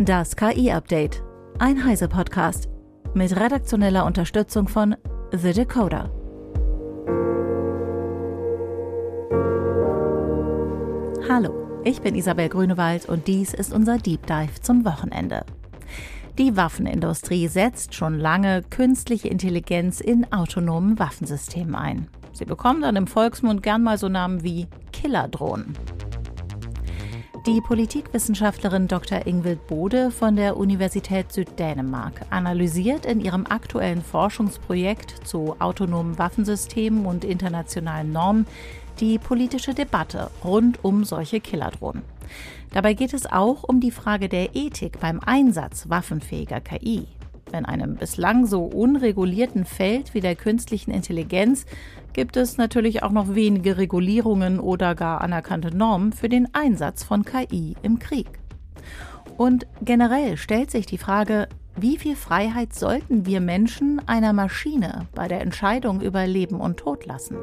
Das KI-Update. Ein Heise-Podcast. Mit redaktioneller Unterstützung von The Decoder. Hallo, ich bin Isabel Grünewald und dies ist unser Deep Dive zum Wochenende. Die Waffenindustrie setzt schon lange künstliche Intelligenz in autonomen Waffensystemen ein. Sie bekommen dann im Volksmund gern mal so Namen wie Killerdrohnen. Die Politikwissenschaftlerin Dr. Ingwild Bode von der Universität Süddänemark analysiert in ihrem aktuellen Forschungsprojekt zu autonomen Waffensystemen und internationalen Normen die politische Debatte rund um solche Killerdrohnen. Dabei geht es auch um die Frage der Ethik beim Einsatz waffenfähiger KI. In einem bislang so unregulierten Feld wie der künstlichen Intelligenz gibt es natürlich auch noch wenige Regulierungen oder gar anerkannte Normen für den Einsatz von KI im Krieg. Und generell stellt sich die Frage, wie viel Freiheit sollten wir Menschen einer Maschine bei der Entscheidung über Leben und Tod lassen?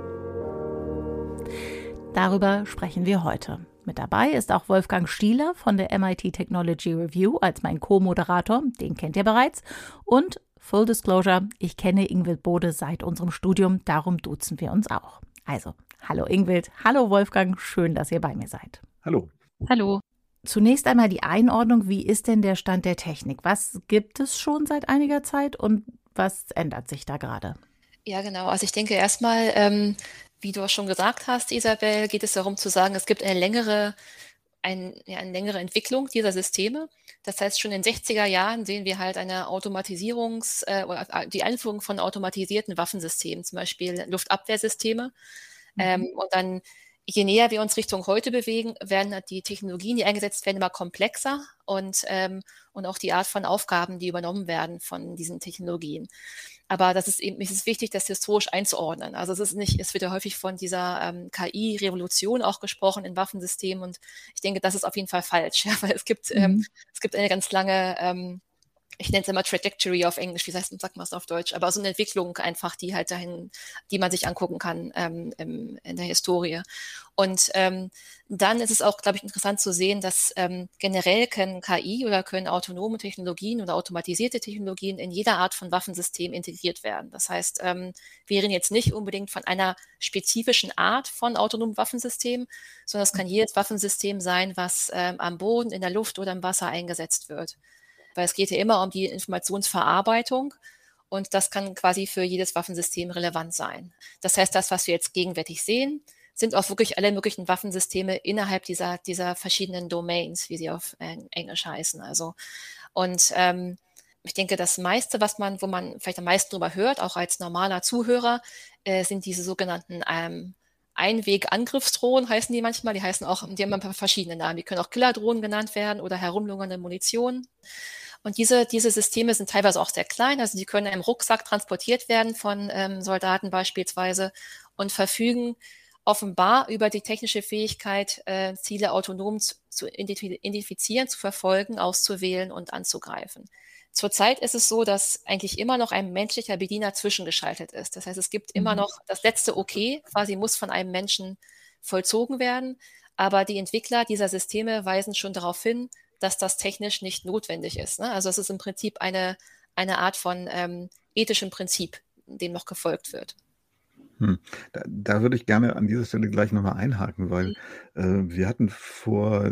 Darüber sprechen wir heute. Mit dabei ist auch Wolfgang Stieler von der MIT Technology Review als mein Co-Moderator, den kennt ihr bereits, und Full Disclosure, ich kenne Ingwild Bode seit unserem Studium, darum duzen wir uns auch. Also, hallo Ingwild, hallo Wolfgang, schön, dass ihr bei mir seid. Hallo. Hallo. Zunächst einmal die Einordnung, wie ist denn der Stand der Technik? Was gibt es schon seit einiger Zeit und was ändert sich da gerade? Ja, genau. Also ich denke erstmal, ähm, wie du auch schon gesagt hast, Isabel, geht es darum zu sagen, es gibt eine längere ein, ja, eine längere Entwicklung dieser Systeme. Das heißt, schon in den 60er Jahren sehen wir halt eine Automatisierungs- äh, oder äh, die Einführung von automatisierten Waffensystemen, zum Beispiel Luftabwehrsysteme. Mhm. Ähm, und dann, je näher wir uns Richtung heute bewegen, werden halt die Technologien, die eingesetzt werden, immer komplexer und, ähm, und auch die Art von Aufgaben, die übernommen werden von diesen Technologien. Aber das ist eben, es ist wichtig, das historisch einzuordnen. Also es ist nicht, es wird ja häufig von dieser ähm, KI-Revolution auch gesprochen in Waffensystemen und ich denke, das ist auf jeden Fall falsch, ja, weil es gibt, ähm, mhm. ähm, es gibt eine ganz lange ähm, ich nenne es immer Trajectory auf Englisch, wie heißt sagt man es auf Deutsch, aber so eine Entwicklung einfach, die halt dahin, die man sich angucken kann ähm, im, in der Historie. Und ähm, dann ist es auch, glaube ich, interessant zu sehen, dass ähm, generell können KI oder können autonome Technologien oder automatisierte Technologien in jeder Art von Waffensystem integriert werden. Das heißt, ähm, wir reden jetzt nicht unbedingt von einer spezifischen Art von autonomen Waffensystem, sondern es kann jedes Waffensystem sein, was ähm, am Boden, in der Luft oder im Wasser eingesetzt wird weil es geht ja immer um die Informationsverarbeitung und das kann quasi für jedes Waffensystem relevant sein. Das heißt, das, was wir jetzt gegenwärtig sehen, sind auch wirklich alle möglichen Waffensysteme innerhalb dieser, dieser verschiedenen Domains, wie sie auf Englisch heißen. Also, und ähm, ich denke, das meiste, was man, wo man vielleicht am meisten drüber hört, auch als normaler Zuhörer, äh, sind diese sogenannten ähm, Einweg-Angriffsdrohnen heißen die manchmal. Die heißen auch, die haben ein paar verschiedene Namen. Die können auch Killerdrohnen genannt werden oder herumlungernde Munition. Und diese, diese Systeme sind teilweise auch sehr klein, also die können im Rucksack transportiert werden von ähm, Soldaten beispielsweise und verfügen offenbar über die technische Fähigkeit, äh, Ziele autonom zu, zu identifizieren, zu verfolgen, auszuwählen und anzugreifen. Zurzeit ist es so, dass eigentlich immer noch ein menschlicher Bediener zwischengeschaltet ist. Das heißt, es gibt immer mhm. noch das letzte Okay, quasi muss von einem Menschen vollzogen werden. Aber die Entwickler dieser Systeme weisen schon darauf hin, dass das technisch nicht notwendig ist. Ne? Also es ist im Prinzip eine, eine Art von ähm, ethischem Prinzip, dem noch gefolgt wird. Hm. Da, da, würde ich gerne an dieser Stelle gleich nochmal einhaken, weil mhm. äh, wir hatten vor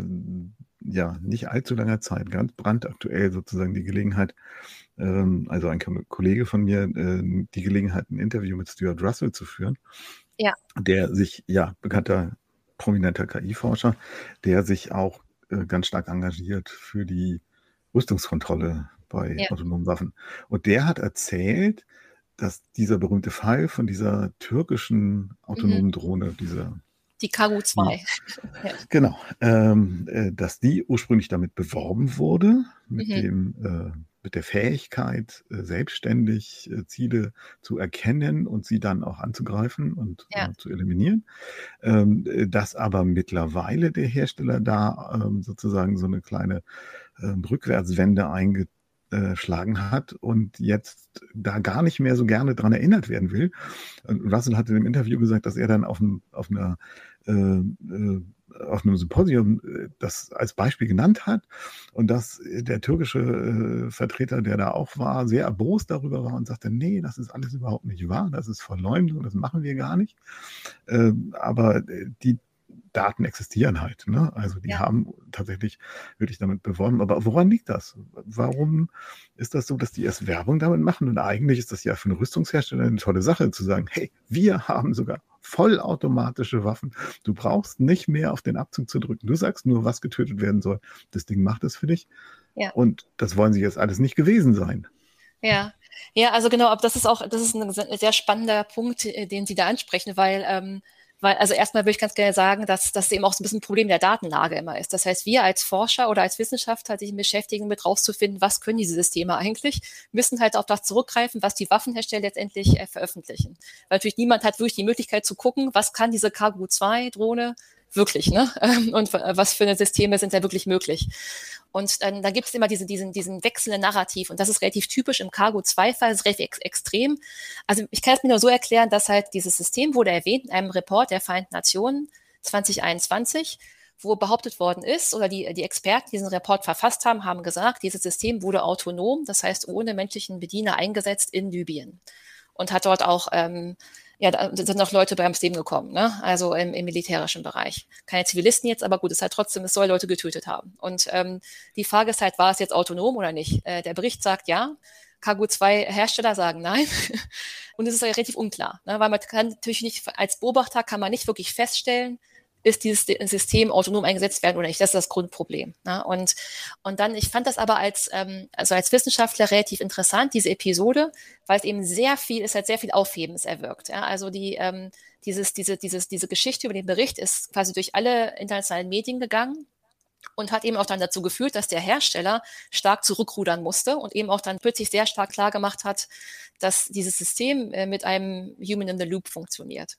ja nicht allzu langer Zeit ganz brandaktuell sozusagen die Gelegenheit, ähm, also ein Kollege von mir, äh, die Gelegenheit, ein Interview mit Stuart Russell zu führen, ja. der sich, ja, bekannter prominenter KI-Forscher, der sich auch äh, ganz stark engagiert für die Rüstungskontrolle bei ja. autonomen Waffen. Und der hat erzählt, dass dieser berühmte Fall von dieser türkischen autonomen mhm. Drohne, dieser die Kagu 2. Ja. Genau, ähm, äh, dass die ursprünglich damit beworben wurde, mit mhm. dem äh, mit der Fähigkeit, äh, selbstständig äh, Ziele zu erkennen und sie dann auch anzugreifen und ja. äh, zu eliminieren. Ähm, äh, dass aber mittlerweile der Hersteller da ähm, sozusagen so eine kleine ähm, Rückwärtswende eingeschlagen hat und jetzt da gar nicht mehr so gerne dran erinnert werden will. Russell hatte im Interview gesagt, dass er dann auf, ein, auf einer auf einem Symposium äh, das als Beispiel genannt hat und dass der türkische äh, Vertreter, der da auch war, sehr erbost darüber war und sagte, nee, das ist alles überhaupt nicht wahr, das ist Verleumdung, das machen wir gar nicht. Ähm, aber äh, die Daten existieren halt. Ne? Also die ja. haben tatsächlich wirklich damit beworben. Aber woran liegt das? Warum ist das so, dass die erst Werbung damit machen? Und eigentlich ist das ja für einen Rüstungshersteller eine tolle Sache, zu sagen, hey, wir haben sogar vollautomatische Waffen. Du brauchst nicht mehr auf den Abzug zu drücken. Du sagst nur, was getötet werden soll. Das Ding macht es für dich. Ja. Und das wollen sie jetzt alles nicht gewesen sein. Ja, ja, also genau, aber das ist auch, das ist ein sehr spannender Punkt, äh, den Sie da ansprechen, weil ähm, weil, also erstmal würde ich ganz gerne sagen, dass das eben auch so ein bisschen ein Problem der Datenlage immer ist. Das heißt, wir als Forscher oder als Wissenschaftler, die sich beschäftigen, mit rauszufinden, was können diese Systeme eigentlich, müssen halt auf das zurückgreifen, was die Waffenhersteller letztendlich äh, veröffentlichen. Weil natürlich niemand hat wirklich die Möglichkeit zu gucken, was kann diese Cargo-2-Drohne wirklich, ne? Und was für eine Systeme sind da wirklich möglich. Und dann, dann gibt es immer diese, diesen, diesen wechselnden Narrativ. Und das ist relativ typisch im Cargo-2-Fall, ist relativ ex extrem. Also ich kann es mir nur so erklären, dass halt dieses System wurde erwähnt in einem Report der Vereinten Nationen 2021 wo behauptet worden ist, oder die, die Experten, die diesen Report verfasst haben, haben gesagt, dieses System wurde autonom, das heißt ohne menschlichen Bediener eingesetzt in Libyen und hat dort auch ähm, ja, da sind noch Leute beim Leben gekommen, ne? also im, im, militärischen Bereich. Keine Zivilisten jetzt, aber gut, es hat trotzdem, es soll Leute getötet haben. Und ähm, die Frage ist halt, war es jetzt autonom oder nicht? Äh, der Bericht sagt ja, Cargo 2 Hersteller sagen nein. Und es ist relativ unklar, ne? weil man kann natürlich nicht, als Beobachter kann man nicht wirklich feststellen, ist dieses System autonom eingesetzt werden oder nicht. Das ist das Grundproblem. Ne? Und, und dann, ich fand das aber als, ähm, also als Wissenschaftler relativ interessant, diese Episode, weil es eben sehr viel, es hat sehr viel Aufhebens erwirkt. Ja? Also die, ähm, dieses, diese, dieses, diese Geschichte über den Bericht ist quasi durch alle internationalen Medien gegangen und hat eben auch dann dazu geführt, dass der Hersteller stark zurückrudern musste und eben auch dann plötzlich sehr stark klar gemacht hat, dass dieses System äh, mit einem Human in the Loop funktioniert.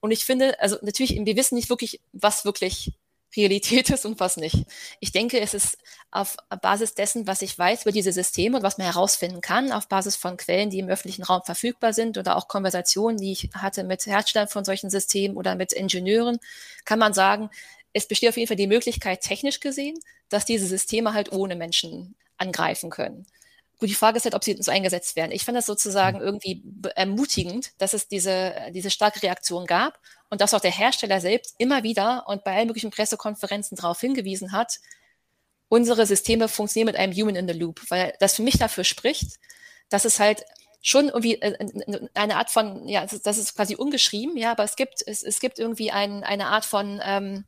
Und ich finde, also natürlich, wir wissen nicht wirklich, was wirklich Realität ist und was nicht. Ich denke, es ist auf Basis dessen, was ich weiß über diese Systeme und was man herausfinden kann, auf Basis von Quellen, die im öffentlichen Raum verfügbar sind oder auch Konversationen, die ich hatte mit Herstellern von solchen Systemen oder mit Ingenieuren, kann man sagen, es besteht auf jeden Fall die Möglichkeit, technisch gesehen, dass diese Systeme halt ohne Menschen angreifen können. Gut, die Frage ist halt, ob sie so eingesetzt werden. Ich fand das sozusagen mhm. irgendwie ermutigend, dass es diese, diese starke Reaktion gab und dass auch der Hersteller selbst immer wieder und bei allen möglichen Pressekonferenzen darauf hingewiesen hat, unsere Systeme funktionieren mit einem Human in the Loop, weil das für mich dafür spricht, dass es halt schon irgendwie äh, eine Art von, ja, das ist quasi ungeschrieben, ja, aber es gibt, es, es gibt irgendwie ein, eine Art von ähm,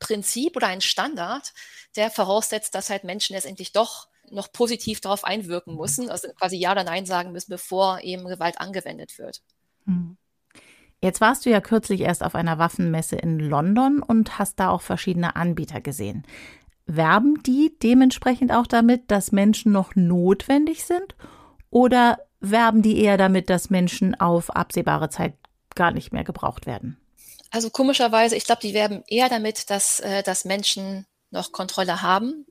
Prinzip oder ein Standard, der voraussetzt, dass halt Menschen letztendlich doch noch positiv darauf einwirken müssen, also quasi Ja oder Nein sagen müssen, bevor eben Gewalt angewendet wird. Hm. Jetzt warst du ja kürzlich erst auf einer Waffenmesse in London und hast da auch verschiedene Anbieter gesehen. Werben die dementsprechend auch damit, dass Menschen noch notwendig sind? Oder werben die eher damit, dass Menschen auf absehbare Zeit gar nicht mehr gebraucht werden? Also komischerweise, ich glaube, die werben eher damit, dass, äh, dass Menschen noch Kontrolle haben.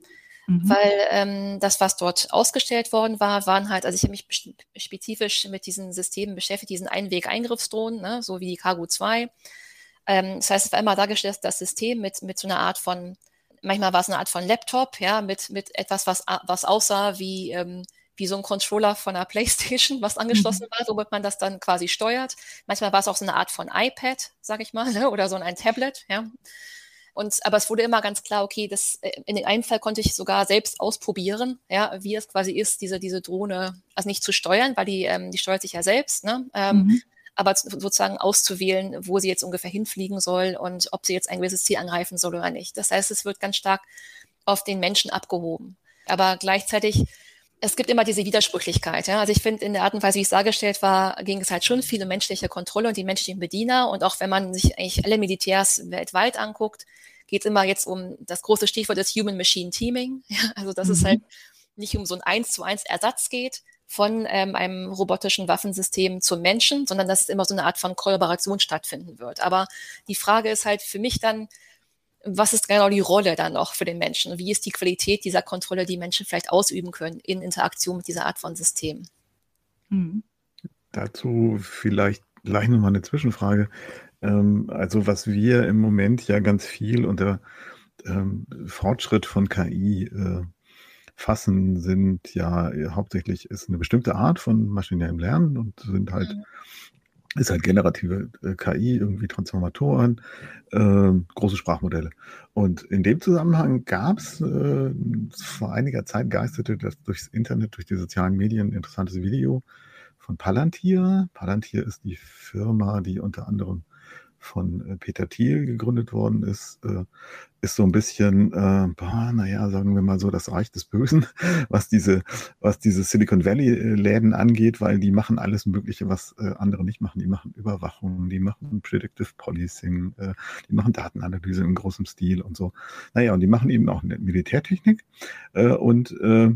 Mhm. Weil ähm, das, was dort ausgestellt worden war, waren halt, also ich habe mich spezifisch mit diesen Systemen beschäftigt, diesen Einweg-Eingriffsdrohnen, ne, so wie die Cargo 2. Ähm, das heißt, es war immer dargestellt, das System mit, mit so einer Art von, manchmal war es eine Art von Laptop, ja, mit, mit etwas, was, was aussah wie, ähm, wie so ein Controller von einer Playstation, was angeschlossen mhm. war, womit man das dann quasi steuert. Manchmal war es auch so eine Art von iPad, sag ich mal, ne? oder so ein Tablet, ja. Und, aber es wurde immer ganz klar, okay, das, äh, in dem einen Fall konnte ich sogar selbst ausprobieren, ja, wie es quasi ist, diese, diese Drohne, also nicht zu steuern, weil die, ähm, die steuert sich ja selbst, ne? Ähm, mhm. aber sozusagen auszuwählen, wo sie jetzt ungefähr hinfliegen soll und ob sie jetzt ein gewisses Ziel angreifen soll oder nicht. Das heißt, es wird ganz stark auf den Menschen abgehoben. Aber gleichzeitig es gibt immer diese Widersprüchlichkeit. Ja? Also ich finde, in der Art und Weise, wie es dargestellt war, ging es halt schon viel um menschliche Kontrolle und die menschlichen Bediener. Und auch wenn man sich eigentlich alle Militärs weltweit anguckt, geht es immer jetzt um das große Stichwort des Human-Machine-Teaming. Ja? Also dass mhm. es halt nicht um so ein eins zu eins Ersatz geht von ähm, einem robotischen Waffensystem zum Menschen, sondern dass es immer so eine Art von Kollaboration stattfinden wird. Aber die Frage ist halt für mich dann, was ist genau die Rolle dann noch für den Menschen? Wie ist die Qualität dieser Kontrolle, die Menschen vielleicht ausüben können in Interaktion mit dieser Art von System? Hm. Dazu vielleicht gleich nochmal eine Zwischenfrage. Ähm, also was wir im Moment ja ganz viel unter ähm, Fortschritt von KI äh, fassen, sind ja hauptsächlich ist eine bestimmte Art von maschinellem Lernen und sind halt mhm ist halt generative äh, KI, irgendwie Transformatoren, äh, große Sprachmodelle. Und in dem Zusammenhang gab es äh, vor einiger Zeit geisterte das durchs Internet, durch die sozialen Medien ein interessantes Video von Palantir. Palantir ist die Firma, die unter anderem von äh, Peter Thiel gegründet worden ist, äh, ist so ein bisschen, äh, boah, naja, sagen wir mal so, das Reich des Bösen, was diese, was diese Silicon Valley-Läden angeht, weil die machen alles Mögliche, was äh, andere nicht machen. Die machen Überwachung, die machen Predictive Policing, äh, die machen Datenanalyse im großen Stil und so. Naja, und die machen eben auch Militärtechnik äh, und äh,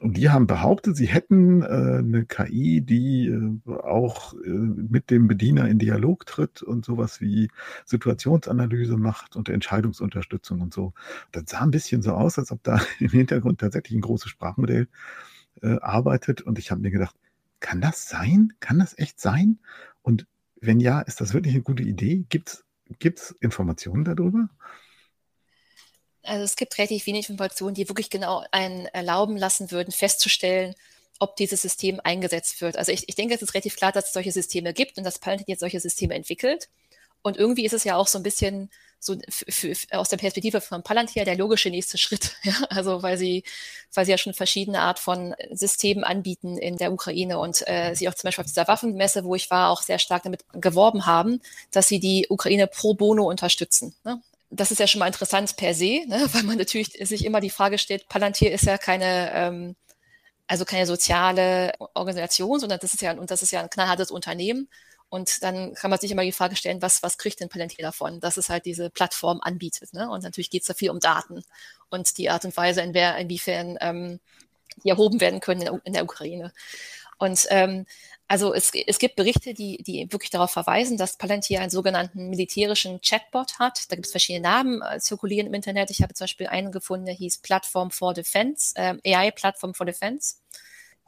und die haben behauptet, sie hätten äh, eine KI, die äh, auch äh, mit dem Bediener in Dialog tritt und sowas wie Situationsanalyse macht und Entscheidungsunterstützung und so. Das sah ein bisschen so aus, als ob da im Hintergrund tatsächlich ein großes Sprachmodell äh, arbeitet. Und ich habe mir gedacht, kann das sein? Kann das echt sein? Und wenn ja, ist das wirklich eine gute Idee? Gibt es Informationen darüber? Also es gibt relativ wenig Informationen, die wirklich genau einen erlauben lassen würden, festzustellen, ob dieses System eingesetzt wird. Also ich, ich denke, es ist relativ klar, dass es solche Systeme gibt und dass Palantir jetzt solche Systeme entwickelt. Und irgendwie ist es ja auch so ein bisschen so für, für, aus der Perspektive von Palantir der logische nächste Schritt. Ja? Also weil sie, weil sie ja schon verschiedene Art von Systemen anbieten in der Ukraine und äh, sie auch zum Beispiel auf dieser Waffenmesse, wo ich war, auch sehr stark damit geworben haben, dass sie die Ukraine pro bono unterstützen. Ne? Das ist ja schon mal interessant per se, ne? weil man natürlich sich immer die Frage stellt, Palantir ist ja keine, ähm, also keine soziale Organisation, sondern das ist ja, und das ist ja ein knallhartes Unternehmen. Und dann kann man sich immer die Frage stellen, was, was kriegt denn Palantir davon, dass es halt diese Plattform anbietet. Ne? Und natürlich geht es da viel um Daten und die Art und Weise, in wer, inwiefern ähm, die erhoben werden können in der, in der Ukraine. Und ähm, also es, es gibt Berichte, die, die wirklich darauf verweisen, dass Palantir einen sogenannten militärischen Chatbot hat. Da gibt es verschiedene Namen, äh, zirkulieren im Internet. Ich habe zum Beispiel einen gefunden, der hieß Platform for Defense, äh, AI Platform for Defense,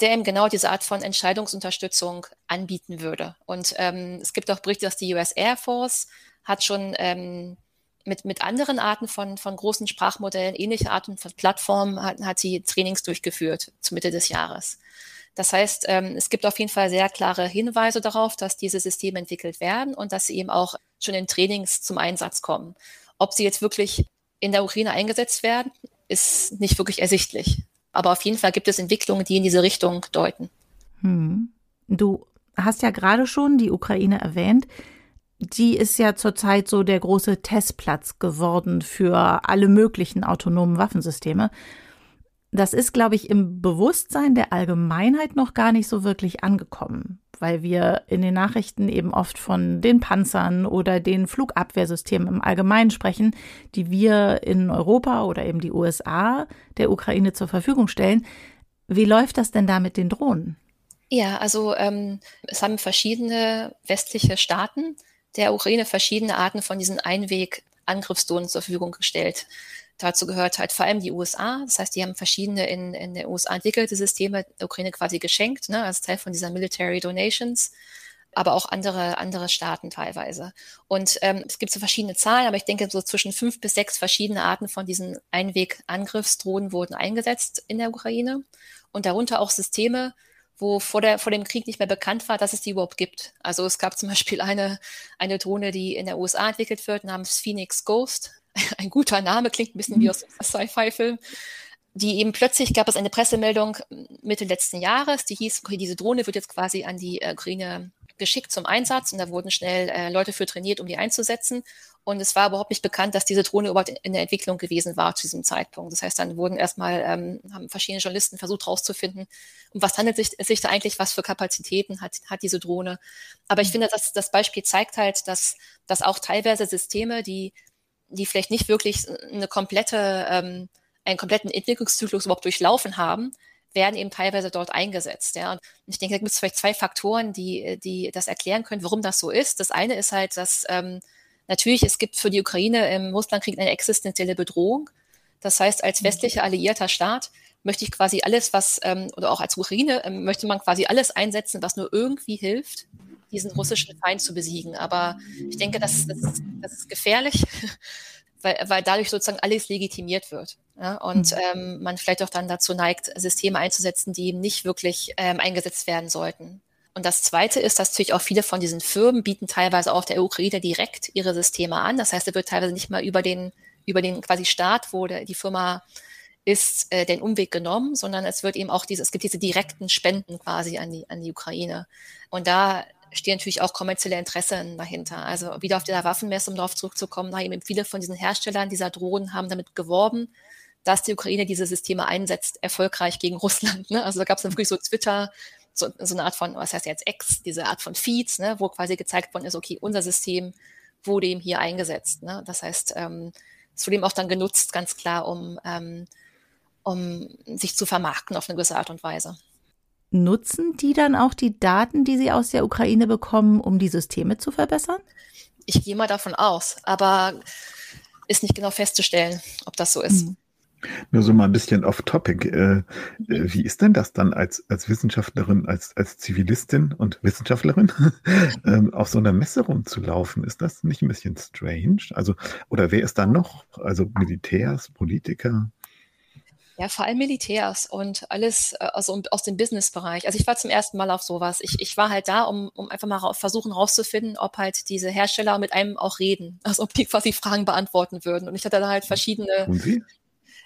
der eben genau diese Art von Entscheidungsunterstützung anbieten würde. Und ähm, es gibt auch Berichte, dass die US Air Force hat schon ähm, mit, mit anderen Arten von, von großen Sprachmodellen, ähnliche Arten von Plattformen, hat, hat sie Trainings durchgeführt zur Mitte des Jahres. Das heißt, ähm, es gibt auf jeden Fall sehr klare Hinweise darauf, dass diese Systeme entwickelt werden und dass sie eben auch schon in Trainings zum Einsatz kommen. Ob sie jetzt wirklich in der Ukraine eingesetzt werden, ist nicht wirklich ersichtlich. Aber auf jeden Fall gibt es Entwicklungen, die in diese Richtung deuten. Hm. Du hast ja gerade schon die Ukraine erwähnt. Die ist ja zurzeit so der große Testplatz geworden für alle möglichen autonomen Waffensysteme. Das ist, glaube ich, im Bewusstsein der Allgemeinheit noch gar nicht so wirklich angekommen, weil wir in den Nachrichten eben oft von den Panzern oder den Flugabwehrsystemen im Allgemeinen sprechen, die wir in Europa oder eben die USA der Ukraine zur Verfügung stellen. Wie läuft das denn da mit den Drohnen? Ja, also ähm, es haben verschiedene westliche Staaten der Ukraine verschiedene Arten von diesen Einweg-Angriffsdrohnen zur Verfügung gestellt. Dazu gehört halt vor allem die USA. Das heißt, die haben verschiedene in, in den USA entwickelte Systeme der Ukraine quasi geschenkt, ne, als Teil von dieser Military Donations aber auch andere, andere Staaten teilweise. Und ähm, es gibt so verschiedene Zahlen, aber ich denke, so zwischen fünf bis sechs verschiedene Arten von diesen Einweg-Angriffsdrohnen wurden eingesetzt in der Ukraine und darunter auch Systeme, wo vor, der, vor dem Krieg nicht mehr bekannt war, dass es die überhaupt gibt. Also es gab zum Beispiel eine, eine Drohne, die in der USA entwickelt wird, namens Phoenix Ghost. ein guter Name, klingt ein bisschen wie mhm. aus einem Sci-Fi-Film. Die eben plötzlich gab es eine Pressemeldung Mitte letzten Jahres, die hieß, okay, diese Drohne wird jetzt quasi an die äh, Ukraine geschickt zum Einsatz und da wurden schnell äh, Leute für trainiert, um die einzusetzen. Und es war überhaupt nicht bekannt, dass diese Drohne überhaupt in der Entwicklung gewesen war zu diesem Zeitpunkt. Das heißt, dann wurden erstmal, ähm, haben verschiedene Journalisten versucht herauszufinden, um was handelt sich, sich da eigentlich, was für Kapazitäten hat, hat diese Drohne. Aber ich mhm. finde, dass das Beispiel zeigt halt, dass, dass auch teilweise Systeme, die die vielleicht nicht wirklich eine komplette, ähm, einen kompletten Entwicklungszyklus überhaupt durchlaufen haben, werden eben teilweise dort eingesetzt. Ja. Und ich denke, da gibt es vielleicht zwei Faktoren, die, die das erklären können, warum das so ist. Das eine ist halt, dass ähm, natürlich es gibt für die Ukraine im Russlandkrieg eine existenzielle Bedrohung. Das heißt, als mhm. westlicher alliierter Staat möchte ich quasi alles, was, ähm, oder auch als Ukraine, ähm, möchte man quasi alles einsetzen, was nur irgendwie hilft, diesen russischen Feind zu besiegen. Aber ich denke, das, das, das ist gefährlich, weil, weil dadurch sozusagen alles legitimiert wird. Ja? Und mhm. ähm, man vielleicht auch dann dazu neigt, Systeme einzusetzen, die eben nicht wirklich ähm, eingesetzt werden sollten. Und das Zweite ist, dass natürlich auch viele von diesen Firmen bieten teilweise auch der Ukraine direkt ihre Systeme an. Das heißt, es wird teilweise nicht mal über den, über den quasi Staat, wo der, die Firma ist, äh, den Umweg genommen, sondern es wird eben auch diese, es gibt diese direkten Spenden quasi an die, an die Ukraine. Und da stehen natürlich auch kommerzielle Interessen dahinter. Also wieder auf der Waffenmesse, um darauf zurückzukommen, da eben viele von diesen Herstellern dieser Drohnen haben damit geworben, dass die Ukraine diese Systeme einsetzt, erfolgreich gegen Russland. Ne? Also da gab es dann wirklich so Twitter, so, so, eine Art von, was heißt jetzt Ex, diese Art von Feeds, ne? wo quasi gezeigt worden ist, okay, unser System wurde eben hier eingesetzt. Ne? Das heißt, ähm, es wurde eben auch dann genutzt, ganz klar, um, ähm, um sich zu vermarkten auf eine gewisse Art und Weise. Nutzen die dann auch die Daten, die sie aus der Ukraine bekommen, um die Systeme zu verbessern? Ich gehe mal davon aus, aber ist nicht genau festzustellen, ob das so ist. Mhm. Nur so mal ein bisschen off-topic. Äh, mhm. wie ist denn das dann als, als Wissenschaftlerin, als, als Zivilistin und Wissenschaftlerin, ähm, auf so einer Messe rumzulaufen? Ist das nicht ein bisschen strange? Also, oder wer ist da noch? Also Militärs, Politiker? Ja, vor allem Militärs und alles äh, also aus dem Businessbereich. Also ich war zum ersten Mal auf sowas. Ich, ich war halt da, um, um einfach mal ra versuchen rauszufinden, ob halt diese Hersteller mit einem auch reden. Also ob die quasi Fragen beantworten würden. Und ich hatte da halt verschiedene. Und wie?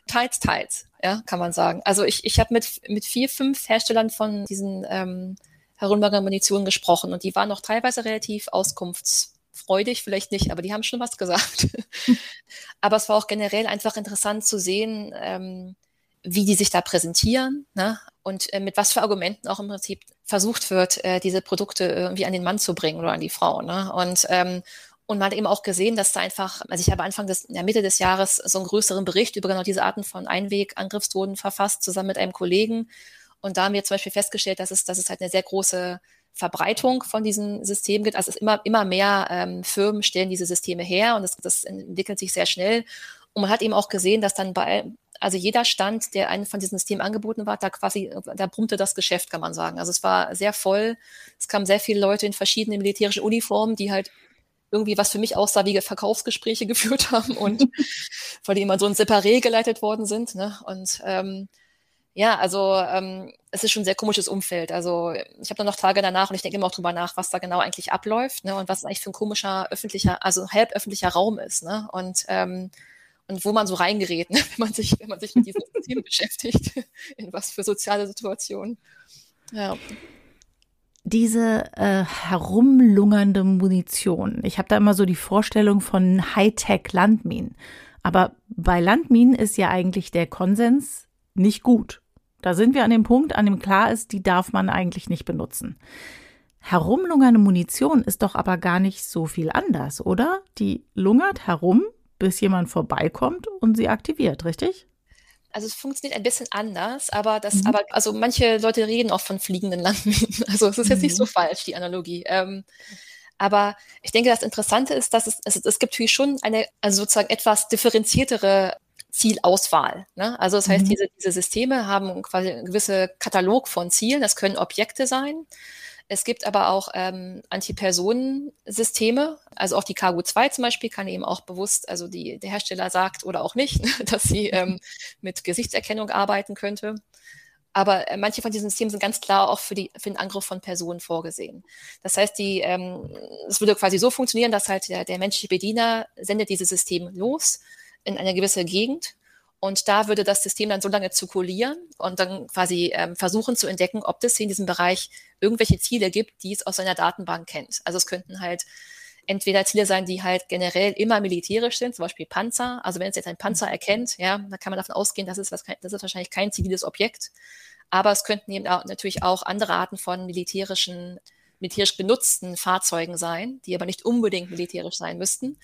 Teils, teils, ja, kann man sagen. Also ich, ich habe mit, mit vier, fünf Herstellern von diesen ähm, herunterliegenden Munitionen gesprochen und die waren noch teilweise relativ auskunftsfreudig, vielleicht nicht, aber die haben schon was gesagt. aber es war auch generell einfach interessant zu sehen, ähm, wie die sich da präsentieren ne? und äh, mit was für Argumenten auch im Prinzip versucht wird, äh, diese Produkte irgendwie an den Mann zu bringen oder an die Frau. Ne? Und, ähm, und man hat eben auch gesehen, dass da einfach, also ich habe Anfang des, in der Mitte des Jahres so einen größeren Bericht über genau diese Arten von Einwegangriffsdrohnen verfasst, zusammen mit einem Kollegen. Und da haben wir zum Beispiel festgestellt, dass es, dass es halt eine sehr große Verbreitung von diesen Systemen gibt. Also es immer, immer mehr ähm, Firmen stellen diese Systeme her und das, das entwickelt sich sehr schnell. Und man hat eben auch gesehen, dass dann bei, also jeder Stand, der einen von diesen Systemen angeboten war, da quasi, da brummte das Geschäft, kann man sagen. Also es war sehr voll. Es kamen sehr viele Leute in verschiedenen militärischen Uniformen, die halt irgendwie was für mich aussah wie Verkaufsgespräche geführt haben und von denen man so ein Separé geleitet worden sind. Ne? Und ähm, ja, also ähm, es ist schon ein sehr komisches Umfeld. Also ich habe dann noch Tage danach und ich denke immer auch drüber nach, was da genau eigentlich abläuft ne? und was eigentlich für ein komischer öffentlicher, also halb öffentlicher Raum ist. Ne? Und ähm, und wo man so reingerät, ne? wenn man sich, wenn man sich mit diesen Themen beschäftigt, in was für soziale Situationen. Ja. Diese äh, herumlungernde Munition. Ich habe da immer so die Vorstellung von Hightech-Landminen. Aber bei Landminen ist ja eigentlich der Konsens nicht gut. Da sind wir an dem Punkt, an dem klar ist, die darf man eigentlich nicht benutzen. Herumlungernde Munition ist doch aber gar nicht so viel anders, oder? Die lungert herum bis jemand vorbeikommt und sie aktiviert, richtig? Also es funktioniert ein bisschen anders, aber das, mhm. aber also manche Leute reden auch von fliegenden Landminen. Also es ist jetzt mhm. nicht so mhm. falsch, die Analogie. Ähm, aber ich denke, das Interessante ist, dass es, es, es gibt hier schon eine, also sozusagen etwas differenziertere Zielauswahl. Ne? Also das heißt, mhm. diese, diese Systeme haben quasi einen gewissen Katalog von Zielen. Das können Objekte sein. Es gibt aber auch ähm, Antipersonensysteme, also auch die Cargo 2 zum Beispiel kann eben auch bewusst, also die, der Hersteller sagt oder auch nicht, dass sie ähm, mit Gesichtserkennung arbeiten könnte. Aber äh, manche von diesen Systemen sind ganz klar auch für, die, für den Angriff von Personen vorgesehen. Das heißt, die, ähm, es würde quasi so funktionieren, dass halt der, der menschliche Bediener sendet dieses System los in eine gewisse Gegend und da würde das System dann so lange zirkulieren und dann quasi ähm, versuchen zu entdecken, ob es in diesem Bereich irgendwelche Ziele gibt, die es aus seiner Datenbank kennt. Also es könnten halt entweder Ziele sein, die halt generell immer militärisch sind, zum Beispiel Panzer. Also wenn es jetzt ein Panzer erkennt, ja, dann kann man davon ausgehen, das ist, was, das ist wahrscheinlich kein ziviles Objekt. Aber es könnten eben auch, natürlich auch andere Arten von militärischen, militärisch genutzten Fahrzeugen sein, die aber nicht unbedingt militärisch sein müssten.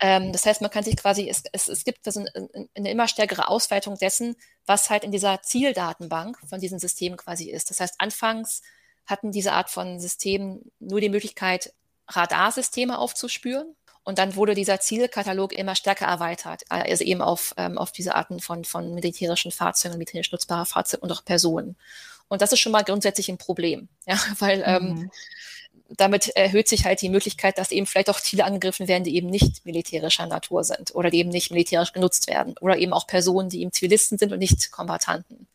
Ähm, das heißt, man kann sich quasi, es, es, es gibt eine, immer stärkere Ausweitung dessen, was halt in dieser Zieldatenbank von diesen Systemen quasi ist. Das heißt, anfangs hatten diese Art von Systemen nur die Möglichkeit, Radarsysteme aufzuspüren. Und dann wurde dieser Zielkatalog immer stärker erweitert, also eben auf, ähm, auf diese Arten von, von militärischen Fahrzeugen, militärisch nutzbare Fahrzeuge und auch Personen. Und das ist schon mal grundsätzlich ein Problem, ja, weil ähm, mhm. ähm, damit erhöht sich halt die Möglichkeit, dass eben vielleicht auch Ziele angegriffen werden, die eben nicht militärischer Natur sind oder die eben nicht militärisch genutzt werden oder eben auch Personen, die eben Zivilisten sind und nicht Kombattanten.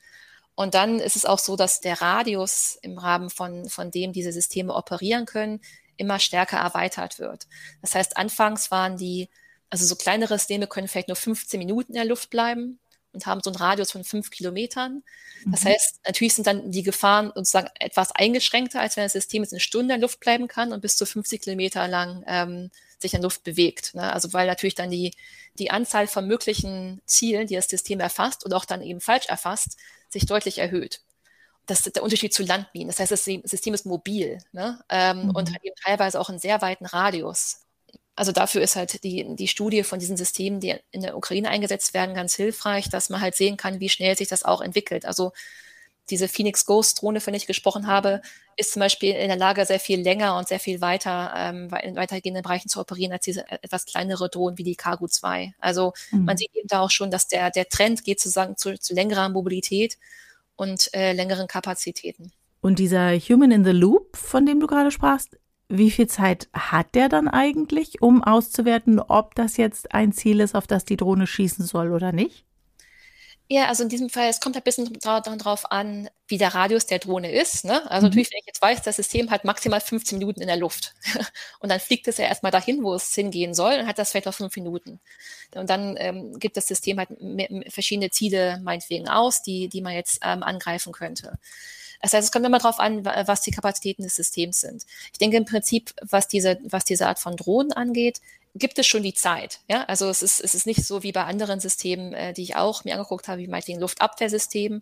Und dann ist es auch so, dass der Radius im Rahmen von, von dem diese Systeme operieren können, immer stärker erweitert wird. Das heißt, anfangs waren die, also so kleinere Systeme können vielleicht nur 15 Minuten in der Luft bleiben und haben so einen Radius von fünf Kilometern. Das mhm. heißt, natürlich sind dann die Gefahren sozusagen etwas eingeschränkter, als wenn das System jetzt eine Stunde in Luft bleiben kann und bis zu 50 Kilometer lang ähm, sich in Luft bewegt. Ne? Also weil natürlich dann die, die Anzahl von möglichen Zielen, die das System erfasst und auch dann eben falsch erfasst, sich deutlich erhöht. Das ist der Unterschied zu Landminen. Das heißt, das System ist mobil ne? ähm, mhm. und hat eben teilweise auch einen sehr weiten Radius. Also dafür ist halt die, die Studie von diesen Systemen, die in der Ukraine eingesetzt werden, ganz hilfreich, dass man halt sehen kann, wie schnell sich das auch entwickelt. Also diese Phoenix Ghost Drohne, von der ich gesprochen habe, ist zum Beispiel in der Lage, sehr viel länger und sehr viel weiter ähm, in weitergehenden Bereichen zu operieren als diese etwas kleinere Drohnen wie die Cargo 2. Also mhm. man sieht eben da auch schon, dass der, der Trend geht sozusagen zu, zu längerer Mobilität und äh, längeren Kapazitäten. Und dieser Human in the Loop, von dem du gerade sprachst, wie viel Zeit hat der dann eigentlich, um auszuwerten, ob das jetzt ein Ziel ist, auf das die Drohne schießen soll oder nicht? Ja, also in diesem Fall, es kommt ein bisschen darauf an, wie der Radius der Drohne ist. Ne? Also mhm. natürlich, wenn ich jetzt weiß, das System hat maximal 15 Minuten in der Luft und dann fliegt es ja erstmal dahin, wo es hingehen soll, und hat das vielleicht auch fünf Minuten. Und dann ähm, gibt das System halt verschiedene Ziele meinetwegen aus, die, die man jetzt ähm, angreifen könnte. Das heißt, es kommt immer darauf an, was die Kapazitäten des Systems sind. Ich denke im Prinzip, was diese, was diese Art von Drohnen angeht, gibt es schon die Zeit. Ja? Also es ist, es ist nicht so wie bei anderen Systemen, äh, die ich auch mir angeguckt habe, wie meinetwegen Luftabwehrsystem,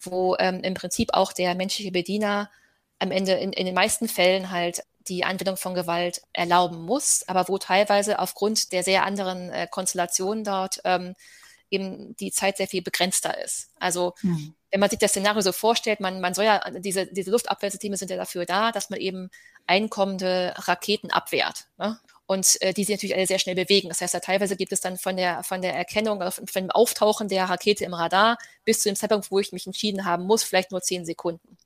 wo ähm, im Prinzip auch der menschliche Bediener am Ende in, in den meisten Fällen halt die Anwendung von Gewalt erlauben muss, aber wo teilweise aufgrund der sehr anderen äh, Konstellationen dort ähm, eben die Zeit sehr viel begrenzter ist. Also mhm. Wenn man sich das Szenario so vorstellt, man, man soll ja, diese, diese Luftabwehrsysteme sind ja dafür da, dass man eben einkommende Raketen abwehrt. Ne? Und äh, die sich natürlich alle sehr schnell bewegen. Das heißt, da teilweise gibt es dann von der, von der Erkennung, von dem Auftauchen der Rakete im Radar bis zu dem Zeitpunkt, wo ich mich entschieden haben muss, vielleicht nur zehn Sekunden.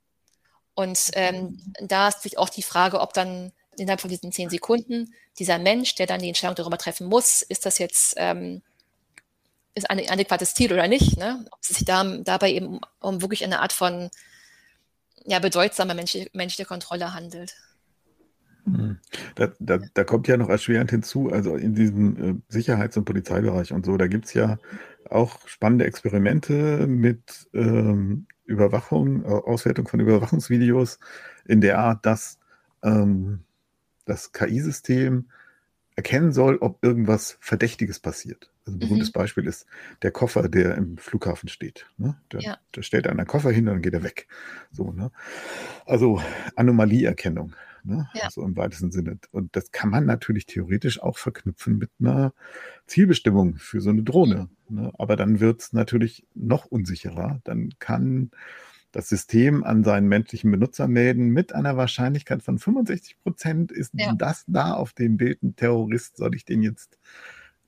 Und ähm, da ist sich auch die Frage, ob dann innerhalb von diesen zehn Sekunden dieser Mensch, der dann die Entscheidung darüber treffen muss, ist das jetzt ähm, ist ein adäquates Ziel oder nicht, ne? ob es sich da, dabei eben um, wirklich eine Art von ja, bedeutsamer menschliche, menschliche Kontrolle handelt. Hm. Da, da, da, kommt ja noch erschwerend hinzu, also in diesem äh, Sicherheits- und Polizeibereich und so, da gibt es ja auch spannende Experimente mit ähm, Überwachung, äh, Auswertung von Überwachungsvideos in der Art, dass ähm, das KI-System erkennen soll, ob irgendwas Verdächtiges passiert. Also ein berühmtes mhm. Beispiel ist der Koffer, der im Flughafen steht. Ne? Da, ja. da, stellt einer Koffer hin und dann geht er weg. So, ne? Also Anomalieerkennung, ne? Ja. so im weitesten Sinne. Und das kann man natürlich theoretisch auch verknüpfen mit einer Zielbestimmung für so eine Drohne. Mhm. Ne? Aber dann wird es natürlich noch unsicherer. Dann kann das System an seinen menschlichen Benutzer melden mit einer Wahrscheinlichkeit von 65 Prozent ist ja. das da auf dem Bild ein Terrorist, soll ich den jetzt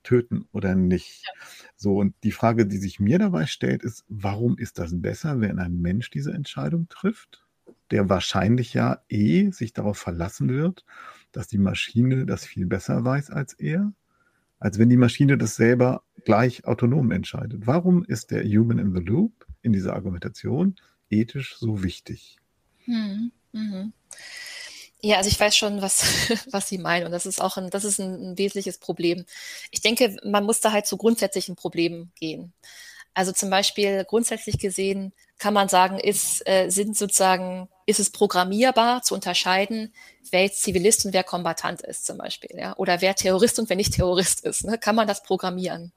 töten oder nicht. Ja. So, und die Frage, die sich mir dabei stellt, ist, warum ist das besser, wenn ein Mensch diese Entscheidung trifft, der wahrscheinlich ja eh sich darauf verlassen wird, dass die Maschine das viel besser weiß als er, als wenn die Maschine das selber gleich autonom entscheidet. Warum ist der Human in the Loop in dieser Argumentation ethisch so wichtig? Hm, mhm. Ja, also ich weiß schon, was, was Sie meinen. Und das ist auch ein, das ist ein, ein wesentliches Problem. Ich denke, man muss da halt zu grundsätzlichen Problemen gehen. Also zum Beispiel grundsätzlich gesehen kann man sagen, ist, äh, sind sozusagen, ist es programmierbar zu unterscheiden, wer jetzt Zivilist und wer Kombatant ist zum Beispiel, ja, oder wer Terrorist und wer nicht Terrorist ist. Ne? Kann man das programmieren?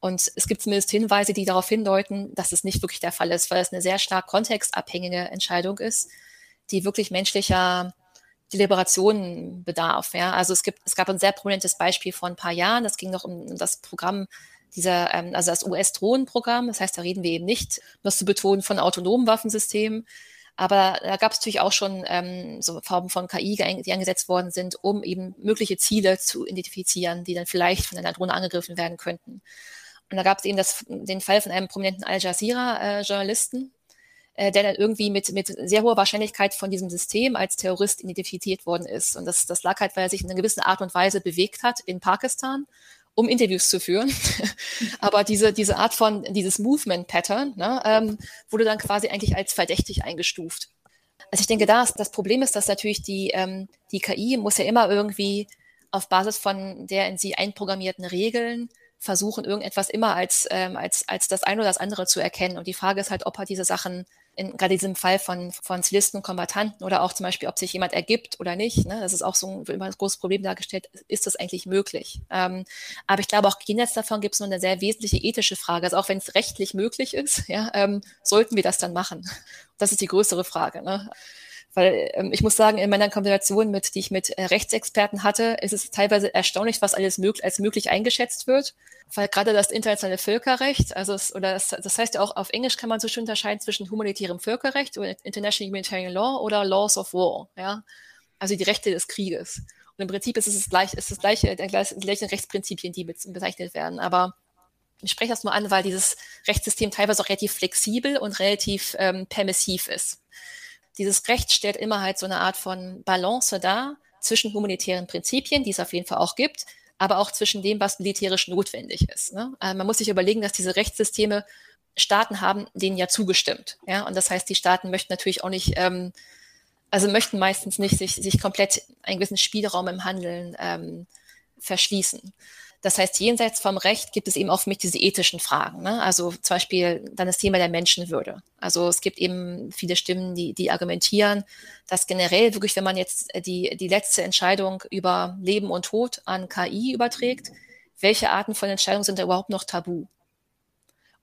Und es gibt zumindest Hinweise, die darauf hindeuten, dass es nicht wirklich der Fall ist, weil es eine sehr stark kontextabhängige Entscheidung ist, die wirklich menschlicher Deliberationen bedarf. Ja? Also es gibt, es gab ein sehr prominentes Beispiel vor ein paar Jahren. Das ging noch um das Programm dieser, ähm, also das US-Drohnenprogramm. Das heißt, da reden wir eben nicht, um das zu betonen, von autonomen Waffensystemen. Aber da gab es natürlich auch schon ähm, so Formen von KI, die eingesetzt worden sind, um eben mögliche Ziele zu identifizieren, die dann vielleicht von einer Drohne angegriffen werden könnten. Und da gab es eben das, den Fall von einem prominenten Al Jazeera-Journalisten, äh, der dann irgendwie mit, mit sehr hoher Wahrscheinlichkeit von diesem System als Terrorist identifiziert worden ist. Und das, das lag halt, weil er sich in einer gewissen Art und Weise bewegt hat in Pakistan um Interviews zu führen. Aber diese, diese Art von, dieses Movement-Pattern ne, ähm, wurde dann quasi eigentlich als verdächtig eingestuft. Also ich denke, das, das Problem ist, dass natürlich die, ähm, die KI muss ja immer irgendwie auf Basis von der in sie einprogrammierten Regeln versuchen, irgendetwas immer als, ähm, als, als das eine oder das andere zu erkennen. Und die Frage ist halt, ob er diese Sachen in gerade diesem Fall von, von Zivilisten und Kombattanten oder auch zum Beispiel, ob sich jemand ergibt oder nicht. Ne? Das ist auch so ein, immer ein großes Problem dargestellt. Ist das eigentlich möglich? Ähm, aber ich glaube, auch jenseits davon gibt es nur eine sehr wesentliche ethische Frage. Also auch wenn es rechtlich möglich ist, ja, ähm, sollten wir das dann machen? Das ist die größere Frage. Ne? Weil ähm, ich muss sagen, in meiner Kombination mit, die ich mit äh, Rechtsexperten hatte, ist es teilweise erstaunlich, was alles mög als möglich eingeschätzt wird. Weil gerade das internationale Völkerrecht, also es, oder das, das heißt ja auch auf Englisch kann man so schön unterscheiden zwischen humanitärem Völkerrecht oder International Humanitarian Law oder Laws of War, ja. Also die Rechte des Krieges. Und im Prinzip ist es das gleiche, ist das gleiche, die gleichen Rechtsprinzipien, die bezeichnet werden. Aber ich spreche das nur an, weil dieses Rechtssystem teilweise auch relativ flexibel und relativ ähm, permissiv ist. Dieses Recht stellt immer halt so eine Art von Balance dar zwischen humanitären Prinzipien, die es auf jeden Fall auch gibt, aber auch zwischen dem, was militärisch notwendig ist. Ne? Äh, man muss sich überlegen, dass diese Rechtssysteme Staaten haben denen ja zugestimmt. Ja? Und das heißt, die Staaten möchten natürlich auch nicht, ähm, also möchten meistens nicht sich, sich komplett einen gewissen Spielraum im Handeln ähm, verschließen. Das heißt, jenseits vom Recht gibt es eben auch für mich diese ethischen Fragen. Ne? Also zum Beispiel dann das Thema der Menschenwürde. Also es gibt eben viele Stimmen, die, die argumentieren, dass generell wirklich, wenn man jetzt die, die letzte Entscheidung über Leben und Tod an KI überträgt, welche Arten von Entscheidungen sind da überhaupt noch tabu?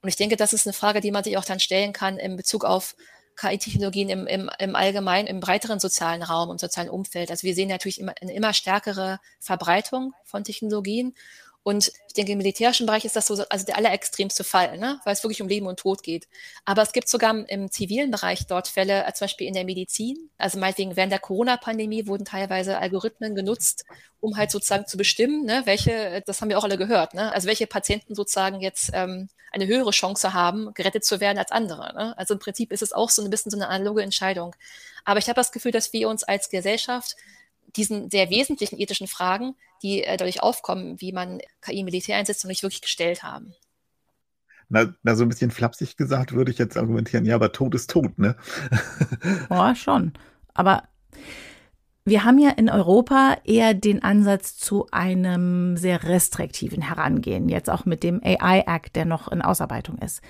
Und ich denke, das ist eine Frage, die man sich auch dann stellen kann in Bezug auf KI-Technologien im, im, im allgemeinen, im breiteren sozialen Raum und sozialen Umfeld. Also wir sehen natürlich immer eine immer stärkere Verbreitung von Technologien und ich denke, im militärischen Bereich ist das so, also der allerextremste Fall, ne? weil es wirklich um Leben und Tod geht. Aber es gibt sogar im zivilen Bereich dort Fälle, äh, zum Beispiel in der Medizin. Also meinetwegen während der Corona-Pandemie wurden teilweise Algorithmen genutzt, um halt sozusagen zu bestimmen, ne, welche, äh, das haben wir auch alle gehört, ne? also welche Patienten sozusagen jetzt ähm, eine höhere Chance haben, gerettet zu werden als andere. Ne? Also im Prinzip ist es auch so ein bisschen so eine analoge Entscheidung. Aber ich habe das Gefühl, dass wir uns als Gesellschaft diesen sehr wesentlichen ethischen Fragen, die äh, dadurch aufkommen, wie man KI Militär einsetzt, noch nicht wirklich gestellt haben. Na, na, so ein bisschen flapsig gesagt würde ich jetzt argumentieren, ja, aber Tod ist tot, ne? Boah, schon. Aber wir haben ja in Europa eher den Ansatz zu einem sehr restriktiven Herangehen, jetzt auch mit dem AI-Act, der noch in Ausarbeitung ist.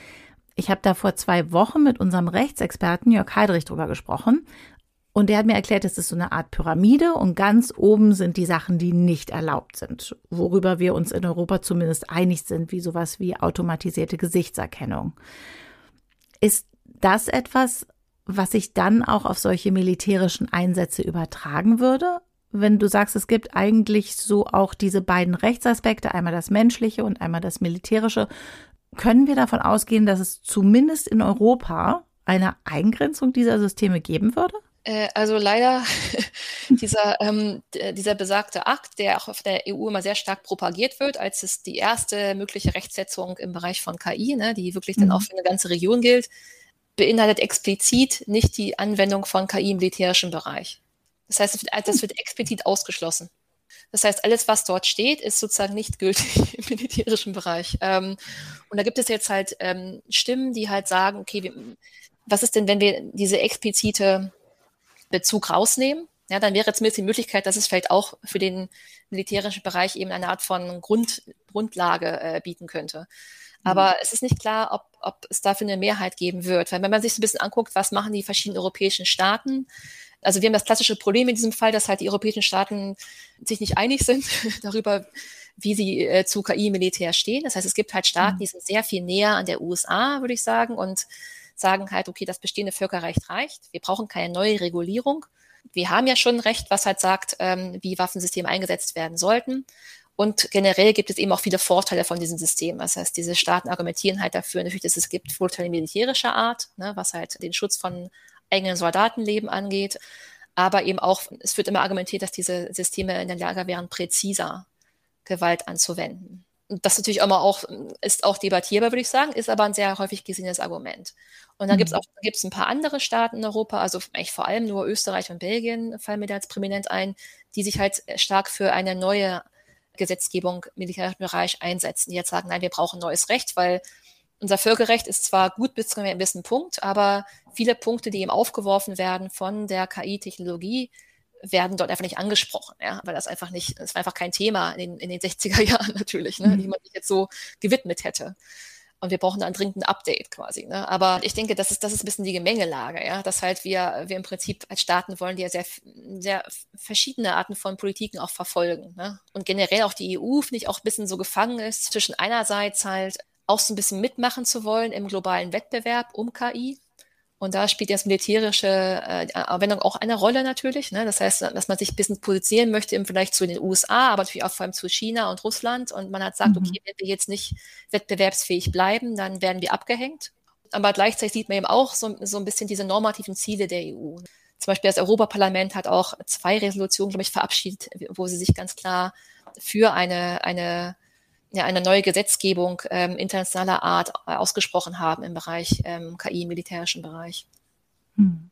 Ich habe da vor zwei Wochen mit unserem Rechtsexperten Jörg Heidrich drüber gesprochen und der hat mir erklärt, es ist so eine Art Pyramide und ganz oben sind die Sachen, die nicht erlaubt sind, worüber wir uns in Europa zumindest einig sind, wie sowas wie automatisierte Gesichtserkennung. Ist das etwas, was sich dann auch auf solche militärischen Einsätze übertragen würde? Wenn du sagst, es gibt eigentlich so auch diese beiden Rechtsaspekte, einmal das menschliche und einmal das militärische, können wir davon ausgehen, dass es zumindest in Europa eine Eingrenzung dieser Systeme geben würde? Äh, also leider dieser, ähm, dieser besagte Akt, der auch auf der EU immer sehr stark propagiert wird, als es die erste mögliche Rechtsetzung im Bereich von KI, ne, die wirklich dann auch mhm. für eine ganze Region gilt, beinhaltet explizit nicht die Anwendung von KI im militärischen Bereich. Das heißt, das wird explizit ausgeschlossen. Das heißt, alles, was dort steht, ist sozusagen nicht gültig im militärischen Bereich. Ähm, und da gibt es jetzt halt ähm, Stimmen, die halt sagen, okay, wir, was ist denn, wenn wir diese explizite Bezug rausnehmen. Ja, dann wäre zumindest die Möglichkeit, dass es vielleicht auch für den militärischen Bereich eben eine Art von Grund, Grundlage äh, bieten könnte. Mhm. Aber mhm. es ist nicht klar, ob, ob es dafür eine Mehrheit geben wird. Weil wenn man sich so ein bisschen anguckt, was machen die verschiedenen europäischen Staaten, also wir haben das klassische Problem in diesem Fall, dass halt die europäischen Staaten sich nicht einig sind darüber, wie sie äh, zu KI-Militär stehen. Das heißt, es gibt halt Staaten, mhm. die sind sehr viel näher an der USA, würde ich sagen, und sagen halt, okay, das bestehende Völkerrecht reicht. Wir brauchen keine neue Regulierung. Wir haben ja schon Recht, was halt sagt, ähm, wie Waffensysteme eingesetzt werden sollten. Und generell gibt es eben auch viele Vorteile von diesem System. Das heißt, diese Staaten argumentieren halt dafür natürlich, dass es gibt Vorteile militärischer Art, ne, was halt den Schutz von eigenen Soldatenleben angeht. Aber eben auch, es wird immer argumentiert, dass diese Systeme in der Lage wären, präziser Gewalt anzuwenden. Das natürlich immer auch, ist auch debattierbar, würde ich sagen, ist aber ein sehr häufig gesehenes Argument. Und dann mhm. gibt es auch gibt's ein paar andere Staaten in Europa, also eigentlich vor allem nur Österreich und Belgien fallen mir da als prominent ein, die sich halt stark für eine neue Gesetzgebung im militärischen Bereich einsetzen, die jetzt sagen, nein, wir brauchen neues Recht, weil unser Völkerrecht ist zwar gut bis zu einem gewissen Punkt, aber viele Punkte, die eben aufgeworfen werden von der KI-Technologie, werden dort einfach nicht angesprochen, ja, weil das einfach nicht, das war einfach kein Thema in den, in den 60er Jahren natürlich, ne, mhm. die man sich jetzt so gewidmet hätte. Und wir brauchen da ein dringend Update quasi. Ne? Aber ich denke, das ist, das ist ein bisschen die Gemengelage, ja, dass halt wir, wir im Prinzip als Staaten wollen, die ja sehr, sehr verschiedene Arten von Politiken auch verfolgen. Ne? Und generell auch die EU, finde ich, auch ein bisschen so gefangen ist zwischen einerseits halt auch so ein bisschen mitmachen zu wollen im globalen Wettbewerb um KI, und da spielt das militärische äh, Anwendung auch eine Rolle natürlich. Ne? Das heißt, dass man sich ein bisschen positionieren möchte, im Vergleich zu den USA, aber natürlich auch vor allem zu China und Russland. Und man hat gesagt, mhm. okay, wenn wir jetzt nicht wettbewerbsfähig bleiben, dann werden wir abgehängt. Aber gleichzeitig sieht man eben auch so, so ein bisschen diese normativen Ziele der EU. Zum Beispiel das Europaparlament hat auch zwei Resolutionen, glaube ich, verabschiedet, wo sie sich ganz klar für eine, eine ja, eine neue Gesetzgebung ähm, internationaler Art äh, ausgesprochen haben im Bereich ähm, KI, im militärischen Bereich. Hm.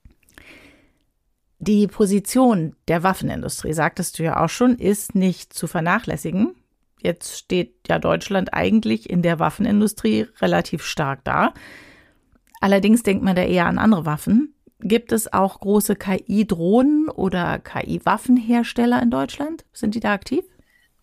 Die Position der Waffenindustrie, sagtest du ja auch schon, ist nicht zu vernachlässigen. Jetzt steht ja Deutschland eigentlich in der Waffenindustrie relativ stark da. Allerdings denkt man da eher an andere Waffen. Gibt es auch große KI-Drohnen oder KI-Waffenhersteller in Deutschland? Sind die da aktiv?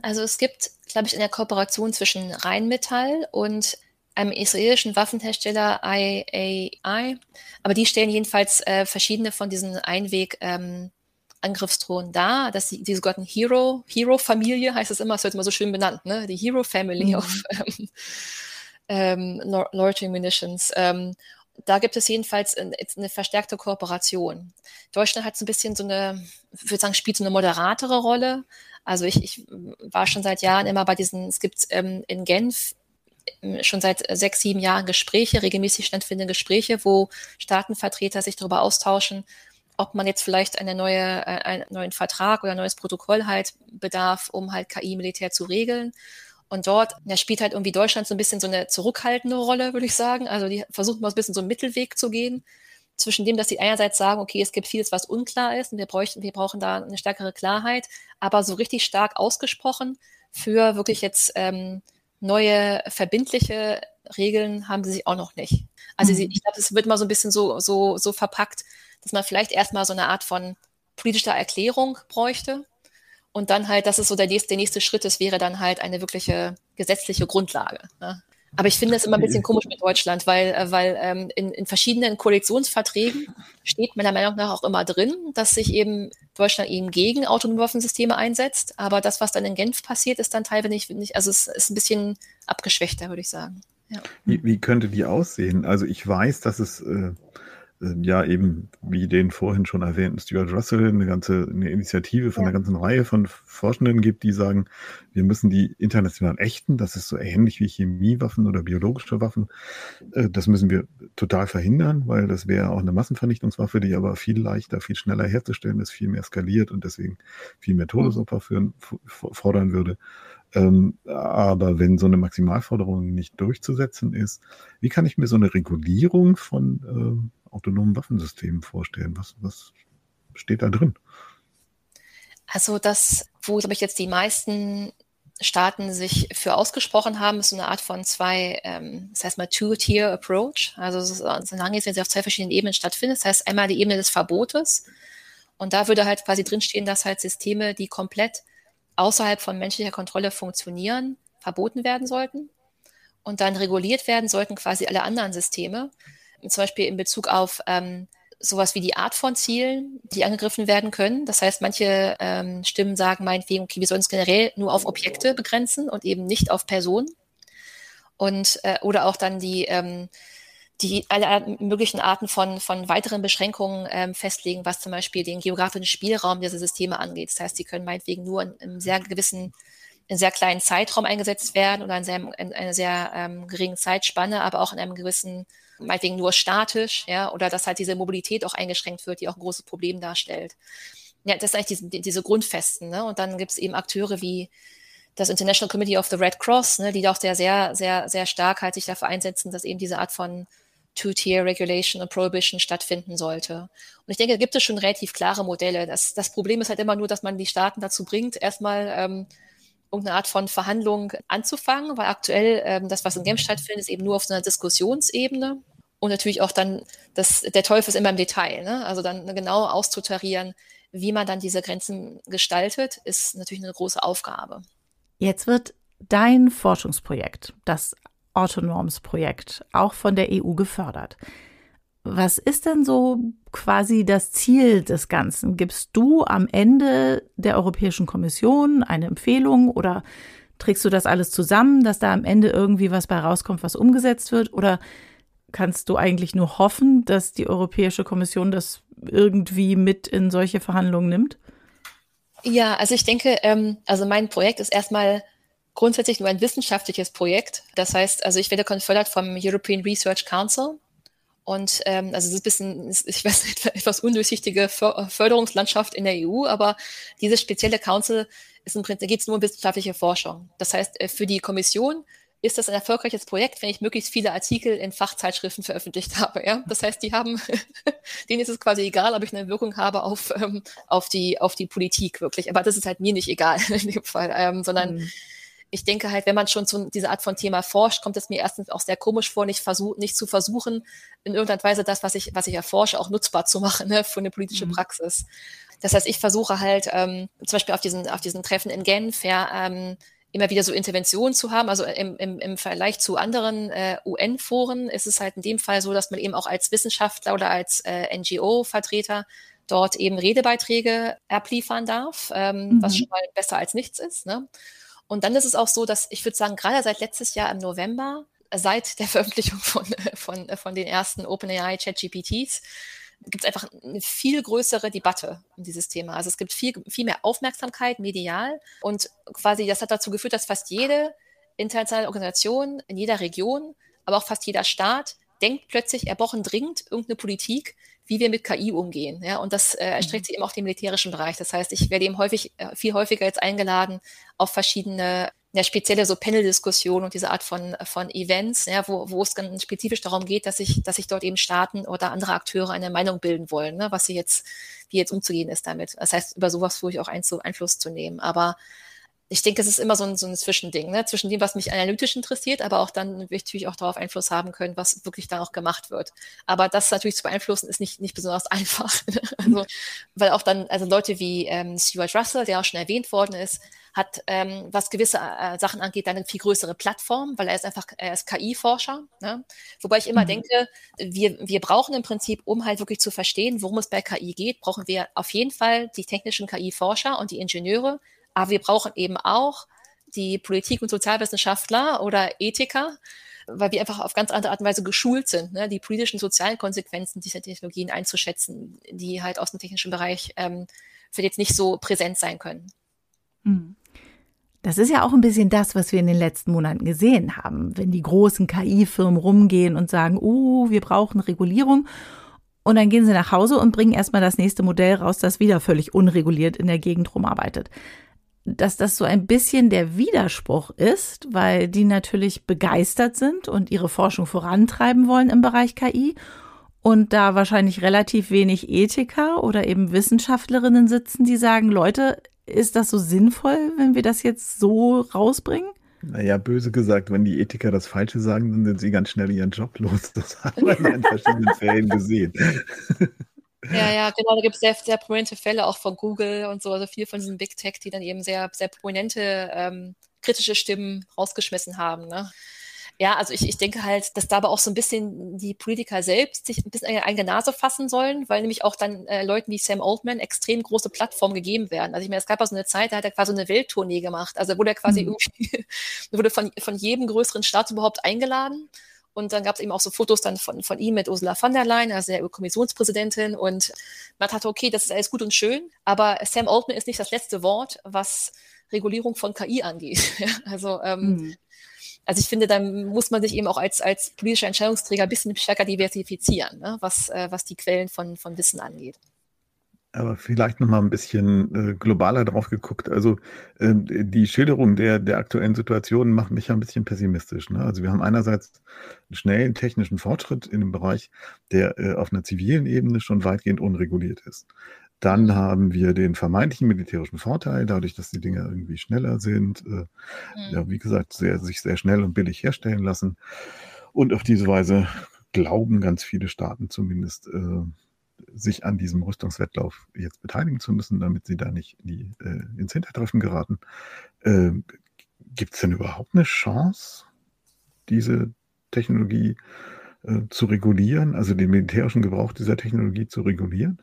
Also es gibt, glaube ich, eine Kooperation zwischen Rheinmetall und einem israelischen Waffenhersteller IAI, aber die stellen jedenfalls äh, verschiedene von diesen Einweg ähm, Angriffsdrohnen dar, dass die, die sogenannten Hero, Hero-Familie heißt es immer, es wird immer so schön benannt, ne? Die Hero Family mhm. of ähm, ähm, Loitering Munitions. Ähm, da gibt es jedenfalls eine, eine verstärkte Kooperation. Deutschland hat so ein bisschen so eine, ich würde sagen, spielt so eine moderatere Rolle. Also ich, ich war schon seit Jahren immer bei diesen, es gibt ähm, in Genf ähm, schon seit sechs, sieben Jahren Gespräche, regelmäßig stattfindende Gespräche, wo Staatenvertreter sich darüber austauschen, ob man jetzt vielleicht eine neue, äh, einen neuen Vertrag oder ein neues Protokoll halt bedarf, um halt KI-Militär zu regeln. Und dort ja, spielt halt irgendwie Deutschland so ein bisschen so eine zurückhaltende Rolle, würde ich sagen. Also die versuchen mal so ein bisschen so einen Mittelweg zu gehen zwischen dem, dass sie einerseits sagen, okay, es gibt vieles, was unklar ist und wir, bräuchten, wir brauchen da eine stärkere Klarheit, aber so richtig stark ausgesprochen für wirklich jetzt ähm, neue verbindliche Regeln haben sie sich auch noch nicht. Also mhm. sie, ich glaube, es wird mal so ein bisschen so, so, so verpackt, dass man vielleicht erstmal so eine Art von politischer Erklärung bräuchte. Und dann halt, das ist so der nächste, der nächste Schritt ist, wäre dann halt eine wirkliche gesetzliche Grundlage. Ne? Aber ich finde es immer ein bisschen komisch mit Deutschland, weil, äh, weil ähm, in, in verschiedenen Koalitionsverträgen steht meiner Meinung nach auch immer drin, dass sich eben Deutschland eben gegen autonome Waffensysteme einsetzt. Aber das, was dann in Genf passiert, ist dann teilweise nicht, nicht also es ist ein bisschen abgeschwächter, würde ich sagen. Ja. Wie, wie könnte die aussehen? Also ich weiß, dass es äh, ja eben, wie den vorhin schon erwähnten Stuart Russell, eine ganze eine Initiative von ja. einer ganzen Reihe von Forschenden gibt, die sagen, wir müssen die international ächten, das ist so ähnlich wie Chemiewaffen oder biologische Waffen. Äh, das müssen wir total verhindern, weil das wäre auch eine Massenvernichtungswaffe, die aber viel leichter, viel schneller herzustellen ist, viel mehr skaliert und deswegen viel mehr Todesopfer führen, fordern würde. Ähm, aber wenn so eine Maximalforderung nicht durchzusetzen ist, wie kann ich mir so eine Regulierung von ähm, autonomen Waffensystemen vorstellen? Was, was steht da drin? Also das, wo, glaube ich, jetzt die meisten Staaten sich für ausgesprochen haben, ist so eine Art von zwei, ähm, das heißt mal Two-Tier-Approach. Also solange es jetzt auf zwei verschiedenen Ebenen stattfindet. Das heißt einmal die Ebene des Verbotes. Und da würde halt quasi drinstehen, dass halt Systeme, die komplett außerhalb von menschlicher Kontrolle funktionieren, verboten werden sollten. Und dann reguliert werden sollten quasi alle anderen Systeme zum Beispiel in Bezug auf ähm, sowas wie die Art von Zielen, die angegriffen werden können. Das heißt, manche ähm, Stimmen sagen meinetwegen, okay, wir sollen es generell nur auf Objekte begrenzen und eben nicht auf Personen. Und äh, oder auch dann die ähm, die alle möglichen Arten von, von weiteren Beschränkungen ähm, festlegen, was zum Beispiel den geografischen Spielraum dieser Systeme angeht. Das heißt, sie können meinetwegen nur in einem sehr gewissen, in sehr kleinen Zeitraum eingesetzt werden oder in, sehr, in einer sehr ähm, geringen Zeitspanne, aber auch in einem gewissen meinetwegen nur statisch, ja, oder dass halt diese Mobilität auch eingeschränkt wird, die auch ein großes Problem darstellt. Ja, das sind eigentlich diese, diese Grundfesten, ne? Und dann gibt es eben Akteure wie das International Committee of the Red Cross, ne, die doch sehr, sehr, sehr, sehr stark halt sich dafür einsetzen, dass eben diese Art von Two-Tier-Regulation und Prohibition stattfinden sollte. Und ich denke, da gibt es schon relativ klare Modelle. Das, das Problem ist halt immer nur, dass man die Staaten dazu bringt, erstmal ähm, irgendeine Art von Verhandlung anzufangen, weil aktuell ähm, das, was in Genf stattfindet, ist eben nur auf so einer Diskussionsebene. Und natürlich auch dann, das, der Teufel ist immer im Detail. Ne? Also dann genau auszutarieren, wie man dann diese Grenzen gestaltet, ist natürlich eine große Aufgabe. Jetzt wird dein Forschungsprojekt, das Autonorms-Projekt, auch von der EU gefördert. Was ist denn so quasi das Ziel des Ganzen? Gibst du am Ende der Europäischen Kommission eine Empfehlung oder trägst du das alles zusammen, dass da am Ende irgendwie was bei rauskommt, was umgesetzt wird? Oder kannst du eigentlich nur hoffen, dass die Europäische Kommission das irgendwie mit in solche Verhandlungen nimmt? Ja, also ich denke, ähm, also mein Projekt ist erstmal grundsätzlich nur ein wissenschaftliches Projekt. Das heißt, also ich werde gefördert vom European Research Council. Und ähm, also es ist ein bisschen, ich weiß nicht, etwas undurchsichtige Förderungslandschaft in der EU, aber dieses spezielle Council ist im Prinzip, geht es nur um wissenschaftliche Forschung. Das heißt, äh, für die Kommission ist das ein erfolgreiches Projekt, wenn ich möglichst viele Artikel in Fachzeitschriften veröffentlicht habe. Ja? Das heißt, die haben, denen ist es quasi egal, ob ich eine Wirkung habe auf, ähm, auf, die, auf die Politik wirklich. Aber das ist halt mir nicht egal in dem Fall, ähm, sondern mhm. ich denke halt, wenn man schon zu dieser Art von Thema forscht, kommt es mir erstens auch sehr komisch vor, nicht, versuch, nicht zu versuchen, in irgendeiner Weise das, was ich, was ich erforsche, auch nutzbar zu machen ne, für eine politische mhm. Praxis. Das heißt, ich versuche halt ähm, zum Beispiel auf diesen, auf diesen Treffen in Genf, ja, ähm, immer wieder so Interventionen zu haben. Also im, im, im Vergleich zu anderen äh, UN-Foren ist es halt in dem Fall so, dass man eben auch als Wissenschaftler oder als äh, NGO-Vertreter dort eben Redebeiträge abliefern darf, ähm, mhm. was schon mal besser als nichts ist. Ne? Und dann ist es auch so, dass ich würde sagen, gerade seit letztes Jahr im November, seit der Veröffentlichung von, von, von den ersten OpenAI ChatGPTs, gibt es einfach eine viel größere Debatte um dieses Thema. Also es gibt viel, viel mehr Aufmerksamkeit medial und quasi das hat dazu geführt, dass fast jede internationale Organisation in jeder Region, aber auch fast jeder Staat denkt plötzlich, er dringend irgendeine Politik, wie wir mit KI umgehen. Ja, und das äh, erstreckt mhm. sich eben auch den militärischen Bereich. Das heißt, ich werde eben häufig, äh, viel häufiger jetzt eingeladen auf verschiedene ja, spezielle so Panel-Diskussionen und diese Art von, von Events, ja, wo, wo es ganz spezifisch darum geht, dass sich, dass sich dort eben Staaten oder andere Akteure eine Meinung bilden wollen, ne, was sie jetzt, wie jetzt umzugehen ist damit. Das heißt, über sowas versuche ich auch Einfluss zu nehmen. Aber ich denke, es ist immer so ein, so ein Zwischending, ne? zwischen dem, was mich analytisch interessiert, aber auch dann natürlich auch darauf Einfluss haben können, was wirklich dann auch gemacht wird. Aber das natürlich zu beeinflussen, ist nicht, nicht besonders einfach. Also, weil auch dann, also Leute wie ähm, Stuart Russell, der auch schon erwähnt worden ist, hat, ähm, was gewisse äh, Sachen angeht, dann eine viel größere Plattform, weil er ist einfach, er ist KI-Forscher. Ne? Wobei ich immer mhm. denke, wir, wir brauchen im Prinzip, um halt wirklich zu verstehen, worum es bei KI geht, brauchen wir auf jeden Fall die technischen KI-Forscher und die Ingenieure, aber wir brauchen eben auch die Politik- und Sozialwissenschaftler oder Ethiker, weil wir einfach auf ganz andere Art und Weise geschult sind, ne? die politischen und sozialen Konsequenzen dieser Technologien einzuschätzen, die halt aus dem technischen Bereich ähm, für jetzt nicht so präsent sein können. Mhm. Das ist ja auch ein bisschen das, was wir in den letzten Monaten gesehen haben, wenn die großen KI-Firmen rumgehen und sagen, oh, wir brauchen Regulierung. Und dann gehen sie nach Hause und bringen erstmal das nächste Modell raus, das wieder völlig unreguliert in der Gegend rumarbeitet dass das so ein bisschen der Widerspruch ist, weil die natürlich begeistert sind und ihre Forschung vorantreiben wollen im Bereich KI und da wahrscheinlich relativ wenig Ethiker oder eben Wissenschaftlerinnen sitzen, die sagen, Leute, ist das so sinnvoll, wenn wir das jetzt so rausbringen? Naja, böse gesagt, wenn die Ethiker das Falsche sagen, dann sind sie ganz schnell ihren Job los. Das haben wir in verschiedenen Fällen gesehen. Ja, ja, genau, da gibt es sehr, sehr prominente Fälle auch von Google und so, also viel von diesen Big Tech, die dann eben sehr, sehr prominente ähm, kritische Stimmen rausgeschmissen haben. Ne? Ja, also ich, ich denke halt, dass da aber auch so ein bisschen die Politiker selbst sich ein bisschen eine eigene Nase fassen sollen, weil nämlich auch dann äh, Leuten wie Sam Altman extrem große Plattformen gegeben werden. Also ich meine, es gab auch so eine Zeit, da hat er quasi eine Welttournee gemacht. Also wurde er quasi mhm. irgendwie, wurde von, von jedem größeren Staat überhaupt eingeladen und dann gab es eben auch so Fotos dann von, von ihm mit Ursula von der Leyen, also der Kommissionspräsidentin. Und man dachte, okay, das ist alles gut und schön, aber Sam Altman ist nicht das letzte Wort, was Regulierung von KI angeht. also, ähm, mhm. Also ich finde, da muss man sich eben auch als, als politischer Entscheidungsträger ein bisschen stärker diversifizieren, ne? was, äh, was die Quellen von, von Wissen angeht. Aber vielleicht noch mal ein bisschen äh, globaler drauf geguckt. Also äh, die Schilderung der, der aktuellen Situation macht mich ja ein bisschen pessimistisch. Ne? Also wir haben einerseits einen schnellen technischen Fortschritt in einem Bereich, der äh, auf einer zivilen Ebene schon weitgehend unreguliert ist. Dann haben wir den vermeintlichen militärischen Vorteil, dadurch, dass die Dinge irgendwie schneller sind, äh, mhm. ja, wie gesagt, sehr, sich sehr schnell und billig herstellen lassen. Und auf diese Weise glauben ganz viele Staaten zumindest, äh, sich an diesem Rüstungswettlauf jetzt beteiligen zu müssen, damit sie da nicht die, äh, ins Hintertreffen geraten. Äh, Gibt es denn überhaupt eine Chance, diese Technologie zu regulieren, also den militärischen Gebrauch dieser Technologie zu regulieren?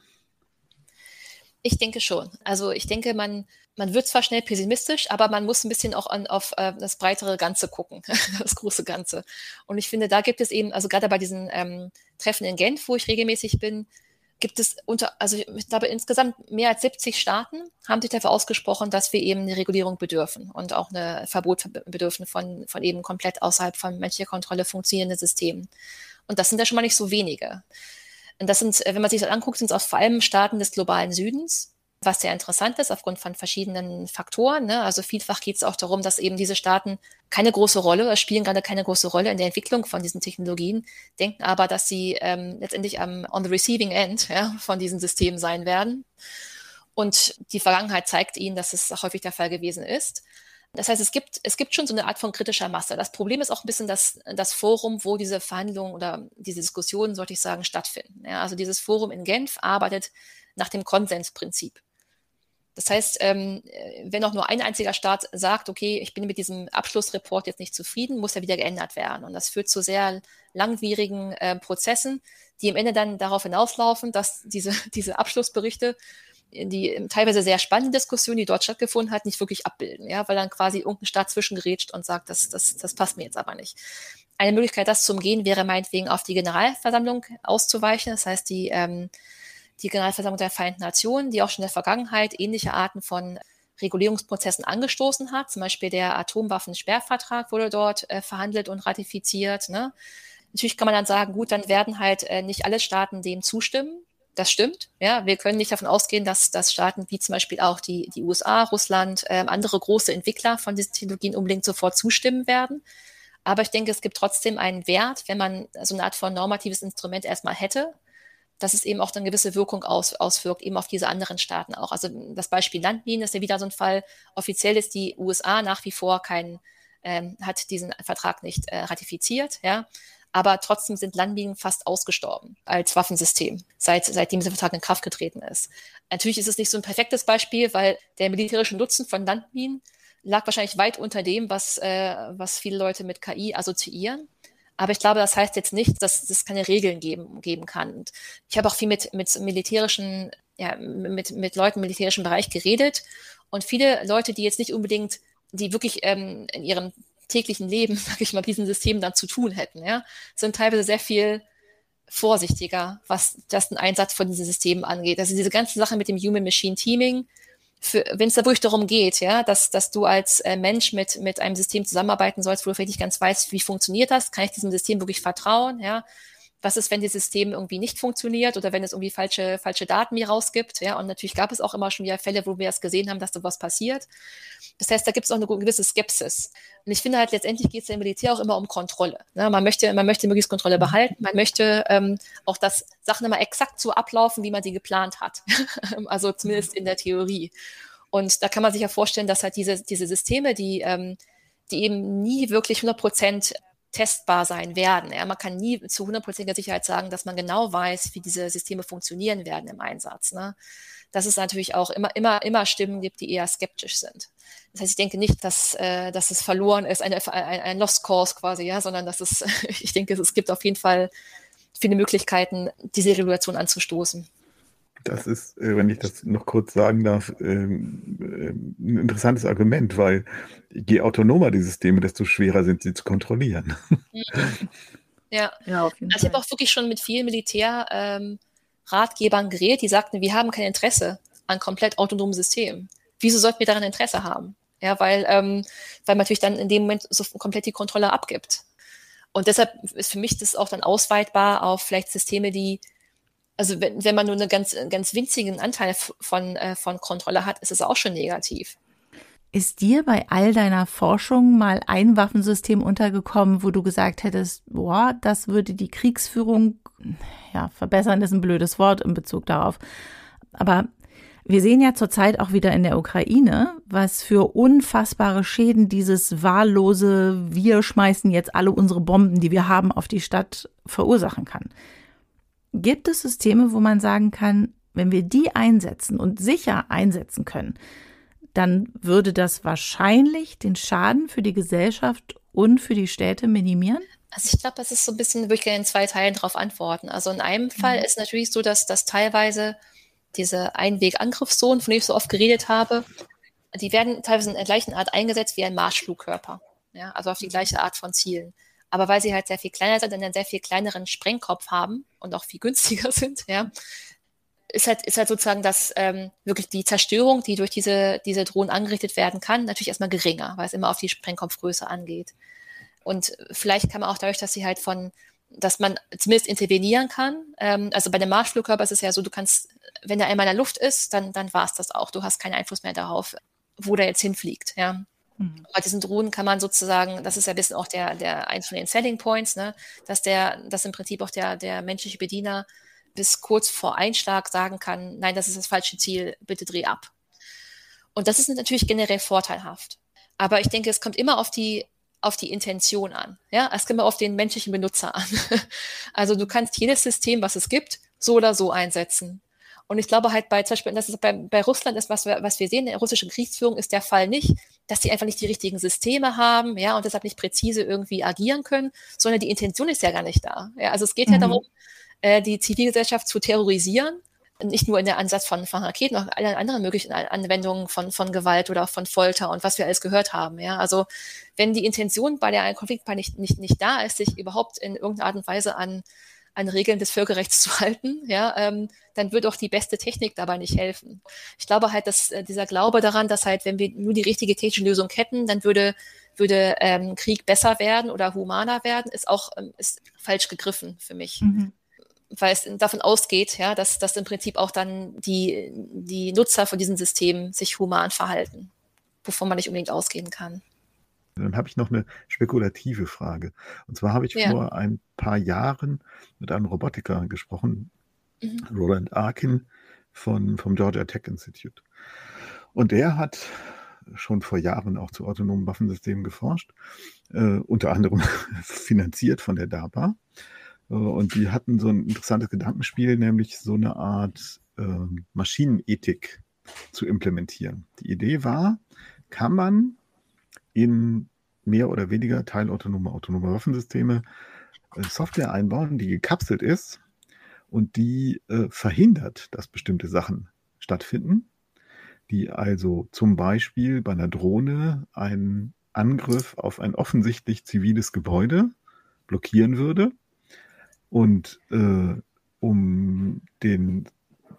Ich denke schon. Also ich denke, man, man wird zwar schnell pessimistisch, aber man muss ein bisschen auch an, auf äh, das breitere Ganze gucken, das große Ganze. Und ich finde, da gibt es eben, also gerade bei diesen ähm, Treffen in Genf, wo ich regelmäßig bin, gibt es unter, also ich glaube insgesamt mehr als 70 Staaten haben sich dafür ausgesprochen, dass wir eben eine Regulierung bedürfen und auch eine Verbot bedürfen von, von eben komplett außerhalb von menschlicher Kontrolle funktionierenden Systemen. Und das sind ja schon mal nicht so wenige. Und das sind, wenn man sich das anguckt, sind es vor allem Staaten des globalen Südens, was sehr interessant ist aufgrund von verschiedenen Faktoren. Ne? Also vielfach geht es auch darum, dass eben diese Staaten keine große Rolle oder spielen gerade keine große Rolle in der Entwicklung von diesen Technologien, denken aber, dass sie ähm, letztendlich am on the receiving end ja, von diesen Systemen sein werden. Und die Vergangenheit zeigt ihnen, dass es häufig der Fall gewesen ist. Das heißt, es gibt, es gibt schon so eine Art von kritischer Masse. Das Problem ist auch ein bisschen das, das Forum, wo diese Verhandlungen oder diese Diskussionen, sollte ich sagen, stattfinden. Ja, also dieses Forum in Genf arbeitet nach dem Konsensprinzip. Das heißt, ähm, wenn auch nur ein einziger Staat sagt, okay, ich bin mit diesem Abschlussreport jetzt nicht zufrieden, muss er wieder geändert werden. Und das führt zu sehr langwierigen äh, Prozessen, die am Ende dann darauf hinauslaufen, dass diese, diese Abschlussberichte die ähm, teilweise sehr spannende Diskussion, die dort stattgefunden hat, nicht wirklich abbilden, ja, weil dann quasi irgendein Staat zwischengerätscht und sagt, das, das, das passt mir jetzt aber nicht. Eine Möglichkeit, das zu umgehen, wäre meinetwegen auf die Generalversammlung auszuweichen. Das heißt, die ähm, die Generalversammlung der Vereinten Nationen, die auch schon in der Vergangenheit ähnliche Arten von Regulierungsprozessen angestoßen hat. Zum Beispiel der Atomwaffensperrvertrag wurde dort äh, verhandelt und ratifiziert. Ne? Natürlich kann man dann sagen, gut, dann werden halt äh, nicht alle Staaten dem zustimmen. Das stimmt. Ja, wir können nicht davon ausgehen, dass, dass Staaten wie zum Beispiel auch die, die USA, Russland, äh, andere große Entwickler von diesen Technologien unbedingt sofort zustimmen werden. Aber ich denke, es gibt trotzdem einen Wert, wenn man so eine Art von normatives Instrument erstmal hätte, dass es eben auch dann gewisse Wirkung aus, auswirkt, eben auf diese anderen Staaten auch. Also das Beispiel Landminen ist ja wieder so ein Fall. Offiziell ist die USA nach wie vor kein, ähm, hat diesen Vertrag nicht äh, ratifiziert, ja. Aber trotzdem sind Landminen fast ausgestorben als Waffensystem, seit, seitdem dieser Vertrag in Kraft getreten ist. Natürlich ist es nicht so ein perfektes Beispiel, weil der militärische Nutzen von Landminen lag wahrscheinlich weit unter dem, was, äh, was viele Leute mit KI assoziieren. Aber ich glaube, das heißt jetzt nicht, dass es keine Regeln geben, geben kann. Und ich habe auch viel mit, mit militärischen, ja, mit, mit Leuten im militärischen Bereich geredet. Und viele Leute, die jetzt nicht unbedingt, die wirklich ähm, in ihrem täglichen Leben, sag ich mal, diesen Systemen dann zu tun hätten, ja, sind teilweise sehr viel vorsichtiger, was das den Einsatz von diesen Systemen angeht. Also diese ganze Sache mit dem Human-Machine-Teaming, wenn es da wirklich darum geht, ja, dass, dass du als äh, Mensch mit, mit einem System zusammenarbeiten sollst, wo du vielleicht nicht ganz weißt, wie funktioniert das, kann ich diesem System wirklich vertrauen, ja, was ist, wenn das System irgendwie nicht funktioniert oder wenn es irgendwie falsche, falsche Daten mir rausgibt. Ja, und natürlich gab es auch immer schon wieder Fälle, wo wir das gesehen haben, dass da was passiert. Das heißt, da gibt es auch eine gewisse Skepsis. Und ich finde halt, letztendlich geht es im Militär auch immer um Kontrolle. Ne? Man, möchte, man möchte möglichst Kontrolle behalten. Man möchte ähm, auch, dass Sachen immer exakt so ablaufen, wie man sie geplant hat. also zumindest in der Theorie. Und da kann man sich ja vorstellen, dass halt diese, diese Systeme, die, ähm, die eben nie wirklich 100 Prozent testbar sein werden. Ja, man kann nie zu hundertprozentiger Sicherheit sagen, dass man genau weiß, wie diese Systeme funktionieren werden im Einsatz. Ne? Dass es natürlich auch immer, immer, immer Stimmen gibt, die eher skeptisch sind. Das heißt, ich denke nicht, dass, äh, dass es verloren ist, ein, ein, ein Lost Cause quasi, ja, sondern dass es, ich denke, es gibt auf jeden Fall viele Möglichkeiten, diese Regulation anzustoßen. Das ist, äh, wenn ich das noch kurz sagen darf, ähm, äh, ein interessantes Argument, weil je autonomer die Systeme, desto schwerer sind sie zu kontrollieren. Ja, ja also ich habe auch wirklich schon mit vielen Militärratgebern ähm, geredet, die sagten, wir haben kein Interesse an komplett autonomen Systemen. Wieso sollten wir daran Interesse haben? Ja, weil, ähm, weil man natürlich dann in dem Moment so komplett die Kontrolle abgibt. Und deshalb ist für mich das auch dann ausweitbar auf vielleicht Systeme, die Also wenn, wenn man nur einen ganz, ganz winzigen Anteil von, äh, von Kontrolle hat, ist es auch schon negativ. Ist dir bei all deiner Forschung mal ein Waffensystem untergekommen, wo du gesagt hättest, boah, das würde die Kriegsführung, ja, verbessern ist ein blödes Wort in Bezug darauf. Aber wir sehen ja zurzeit auch wieder in der Ukraine, was für unfassbare Schäden dieses wahllose, wir schmeißen jetzt alle unsere Bomben, die wir haben, auf die Stadt verursachen kann. Gibt es Systeme, wo man sagen kann, wenn wir die einsetzen und sicher einsetzen können, dann würde das wahrscheinlich den Schaden für die Gesellschaft und für die Städte minimieren? Also ich glaube, das ist so ein bisschen, würde ich gerne in zwei Teilen darauf antworten. Also in einem Fall mhm. ist natürlich so, dass das teilweise diese Einweg-Angriffszonen, von denen ich so oft geredet habe, die werden teilweise in der gleichen Art eingesetzt wie ein Marschflugkörper. Ja, also auf die gleiche Art von Zielen. Aber weil sie halt sehr viel kleiner sind und einen sehr viel kleineren Sprengkopf haben und auch viel günstiger sind, ja, ist halt, ist halt sozusagen das ähm, wirklich die Zerstörung, die durch diese, diese Drohnen angerichtet werden kann, natürlich erstmal geringer, weil es immer auf die Sprengkopfgröße angeht. Und vielleicht kann man auch dadurch, dass sie halt von, dass man zumindest intervenieren kann. Ähm, also bei dem Marschflugkörper ist es ja so, du kannst, wenn der einmal in der Luft ist, dann, dann war es das auch. Du hast keinen Einfluss mehr darauf, wo der jetzt hinfliegt. Ja. Mhm. Bei diesen Drohnen kann man sozusagen, das ist ja ein bisschen auch der, der eins von den Selling Points, ne, dass der, dass im Prinzip auch der, der menschliche Bediener bis kurz vor Einschlag sagen kann, nein, das ist das falsche Ziel, bitte dreh ab. Und das ist natürlich generell vorteilhaft. Aber ich denke, es kommt immer auf die, auf die Intention an. Ja, es kommt immer auf den menschlichen Benutzer an. also du kannst jedes System, was es gibt, so oder so einsetzen. Und ich glaube halt bei, zum Beispiel, das ist bei, bei Russland ist, was wir, was wir sehen in der russischen Kriegsführung, ist der Fall nicht, dass sie einfach nicht die richtigen Systeme haben, ja, und deshalb nicht präzise irgendwie agieren können, sondern die Intention ist ja gar nicht da. Ja, also es geht mhm. ja darum, äh, die Zivilgesellschaft zu terrorisieren. Nicht nur in der Ansatz von, von Raketen, auch alle anderen möglichen Anwendungen von, von Gewalt oder von Folter und was wir alles gehört haben. Ja? Also wenn die Intention bei der Konfliktplan nicht, nicht, nicht da ist, sich überhaupt in irgendeiner Art und Weise an, an Regeln des Völkerrechts zu halten, ja, ähm, dann wird auch die beste Technik dabei nicht helfen. Ich glaube halt, dass äh, dieser Glaube daran, dass halt, wenn wir nur die richtige technische Lösung hätten, dann würde, würde ähm, Krieg besser werden oder humaner werden, ist auch ähm, ist falsch gegriffen für mich. Mhm weil es davon ausgeht, ja, dass, dass im Prinzip auch dann die, die Nutzer von diesen Systemen sich human verhalten, wovon man nicht unbedingt ausgehen kann. Dann habe ich noch eine spekulative Frage. Und zwar habe ich ja. vor ein paar Jahren mit einem Robotiker gesprochen, mhm. Roland Arkin von, vom Georgia Tech Institute. Und der hat schon vor Jahren auch zu autonomen Waffensystemen geforscht, äh, unter anderem finanziert von der DARPA. Äh, und die hatten so ein interessantes Gedankenspiel, nämlich so eine Art äh, Maschinenethik zu implementieren. Die Idee war, kann man in mehr oder weniger teilautonome autonome Waffensysteme äh, Software einbauen, die gekapselt ist und die äh, verhindert, dass bestimmte Sachen stattfinden, die also zum Beispiel bei einer Drohne einen Angriff auf ein offensichtlich ziviles Gebäude blockieren würde. Und äh, um den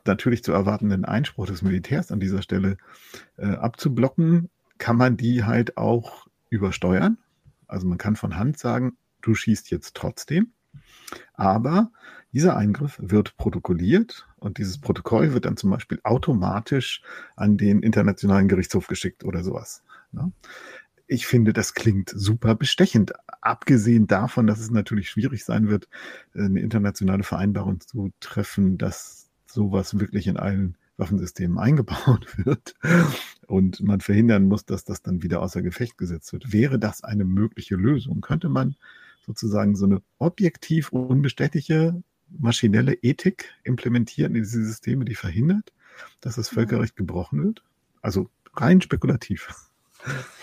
natürlich zu erwartenden Einspruch des Militärs an dieser Stelle äh, abzublocken, kann man die halt auch übersteuern. Also man kann von Hand sagen, du schießt jetzt trotzdem. Aber dieser Eingriff wird protokolliert und dieses Protokoll wird dann zum Beispiel automatisch an den Internationalen Gerichtshof geschickt oder sowas. Ne? ich finde, das klingt super bestechend. Abgesehen davon, dass es natürlich schwierig sein wird, eine internationale Vereinbarung zu treffen, dass sowas wirklich in allen Waffensystemen eingebaut wird und man verhindern muss, dass das dann wieder außer Gefecht gesetzt wird. Wäre das eine mögliche Lösung? Könnte man sozusagen so eine objektiv unbestätigte maschinelle Ethik implementieren in diese Systeme, die verhindert, dass das Völkerrecht gebrochen wird? Also rein spekulativ.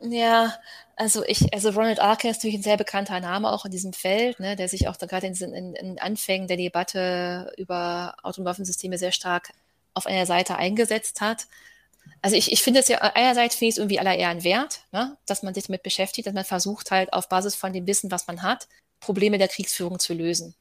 Ja, also ich, also Ronald Arkin ist natürlich ein sehr bekannter Name auch in diesem Feld, ne, der sich auch gerade in, in, in Anfängen der Debatte über Atomwaffensysteme sehr stark auf einer Seite eingesetzt hat. Also ich, ich finde es ja, einerseits finde ich es irgendwie aller Ehren wert, ne, dass man sich damit beschäftigt, dass man versucht halt auf Basis von dem Wissen, was man hat, Probleme der Kriegsführung zu lösen.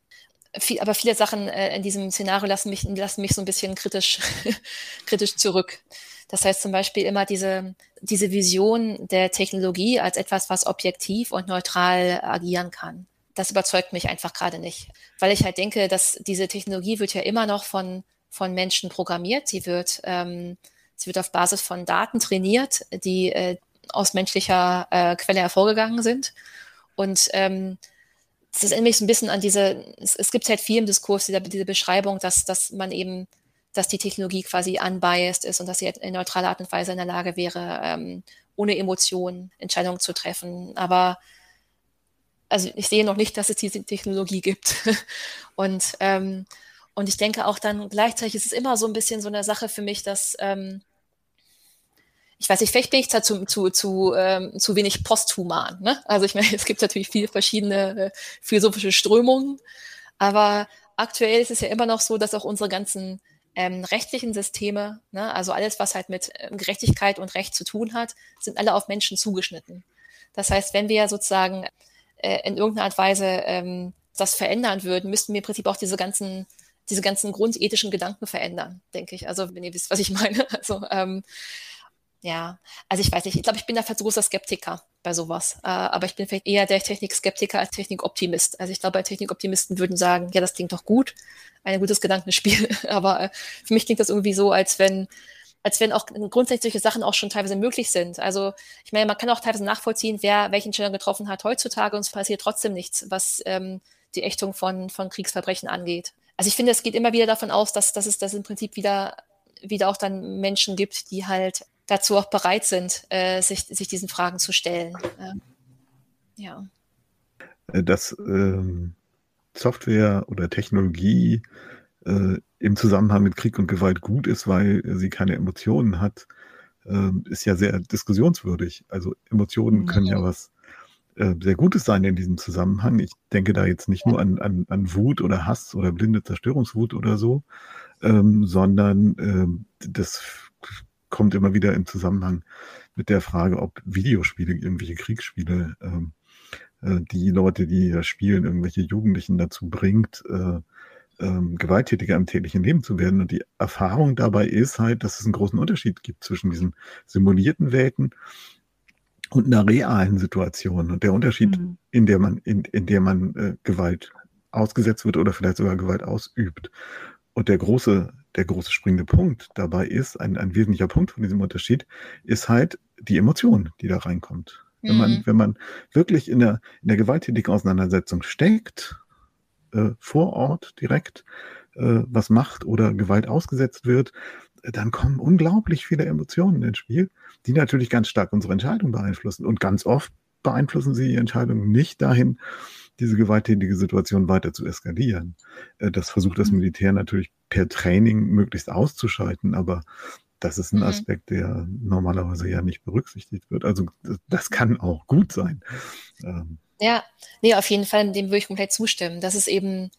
Viel, aber viele Sachen äh, in diesem Szenario lassen mich, lassen mich so ein bisschen kritisch, kritisch zurück. Das heißt zum Beispiel immer diese, diese Vision der Technologie als etwas, was objektiv und neutral agieren kann. das überzeugt mich einfach gerade nicht, weil ich halt denke, dass diese Technologie wird ja immer noch von, von Menschen programmiert. Sie wird, ähm, sie wird auf Basis von Daten trainiert, die äh, aus menschlicher äh, Quelle hervorgegangen sind. Und ähm, das erinnert mich so ein bisschen an diese, es, es gibt halt viel im Diskurs, diese, diese Beschreibung, dass, dass man eben, dass die Technologie quasi unbiased ist und dass sie in neutraler Art und Weise in der Lage wäre, ähm, ohne Emotionen Entscheidungen zu treffen. Aber also ich sehe noch nicht, dass es diese Technologie gibt. und, ähm, und ich denke auch dann gleichzeitig ist es immer so ein bisschen so eine Sache für mich, dass ähm, ich weiß nicht, vielleicht bin ich da zu, zu, zu, ähm, zu wenig posthuman. Ne? Also ich meine, es gibt natürlich viele verschiedene äh, philosophische Strömungen, aber aktuell ist es ja immer noch so, dass auch unsere ganzen ähm, rechtlichen Systeme, ne, also alles, was halt mit ähm, Gerechtigkeit und Recht zu tun hat, sind alle auf Menschen zugeschnitten. Das heißt, wenn wir sozusagen äh, in irgendeiner Art Weise ähm, das verändern würden, müssten wir im Prinzip auch diese ganzen diese ganzen grundethischen Gedanken verändern, denke ich. Also wenn ihr wisst, was ich meine. Also ähm, ja, also ich weiß nicht, ich glaube, ich bin da großer Skeptiker bei sowas. Äh, aber ich bin vielleicht eher der Technikskeptiker als Technikoptimist. Also ich glaube, Technikoptimisten würden sagen, ja, das klingt doch gut, ein gutes Gedankenspiel. aber äh, für mich klingt das irgendwie so, als wenn als wenn auch grundsätzliche Sachen auch schon teilweise möglich sind. Also ich meine, man kann auch teilweise nachvollziehen, wer welchen Entscheidung getroffen hat heutzutage und es passiert trotzdem nichts, was ähm, die Ächtung von, von Kriegsverbrechen angeht. Also ich finde, es geht immer wieder davon aus, dass, dass es das im Prinzip wieder, wieder auch dann Menschen gibt, die halt dazu auch bereit sind, äh, sich, sich diesen Fragen zu stellen. Ähm, ja. Äh, dass ähm, Software oder Technologie äh, im Zusammenhang mit Krieg und Gewalt gut ist, weil sie keine Emotionen hat, äh, ist ja sehr diskussionswürdig. Also Emotionen mhm. können ja was äh, sehr Gutes sein in diesem Zusammenhang. Ich denke da jetzt nicht nur an, an, an Wut oder Hass oder blinde Zerstörungswut oder so, ähm, sondern ähm, das kommt immer wieder im Zusammenhang mit der Frage, ob Videospiele, irgendwelche Kriegsspiele, ähm, äh, die Leute, die da spielen, irgendwelche Jugendlichen dazu bringt, äh, ähm, gewalttätiger im täglichen Leben zu werden. Und die Erfahrung dabei ist halt, dass es einen großen Unterschied gibt zwischen diesen simulierten Welten und einer realen Situation. Und der Unterschied, mhm. in der man, in, in der man äh, Gewalt ausgesetzt wird oder vielleicht sogar Gewalt ausübt. Und der große, der große springende Punkt dabei ist, ein, ein wesentlicher Punkt von diesem Unterschied, ist halt die Emotion, die da reinkommt. Mhm. Wenn man, mhm. wenn man wirklich in der, in der gewalttätigen Auseinandersetzung steckt, äh, vor Ort direkt äh, was macht oder Gewalt ausgesetzt wird, dann kommen unglaublich viele Emotionen ins Spiel, die natürlich ganz stark unsere Entscheidung beeinflussen. Und ganz oft beeinflussen sie die Entscheidung nicht dahin, diese gewalttätige Situation weiter zu eskalieren. Äh, das versucht das mhm. Militär natürlich per Training möglichst auszuschalten, aber das ist ein mhm. Aspekt, der normalerweise ja nicht berücksichtigt wird. Also das kann auch gut sein. Ähm, ja, nee, auf jeden Fall, dem würde ich komplett zustimmen. Das ist eben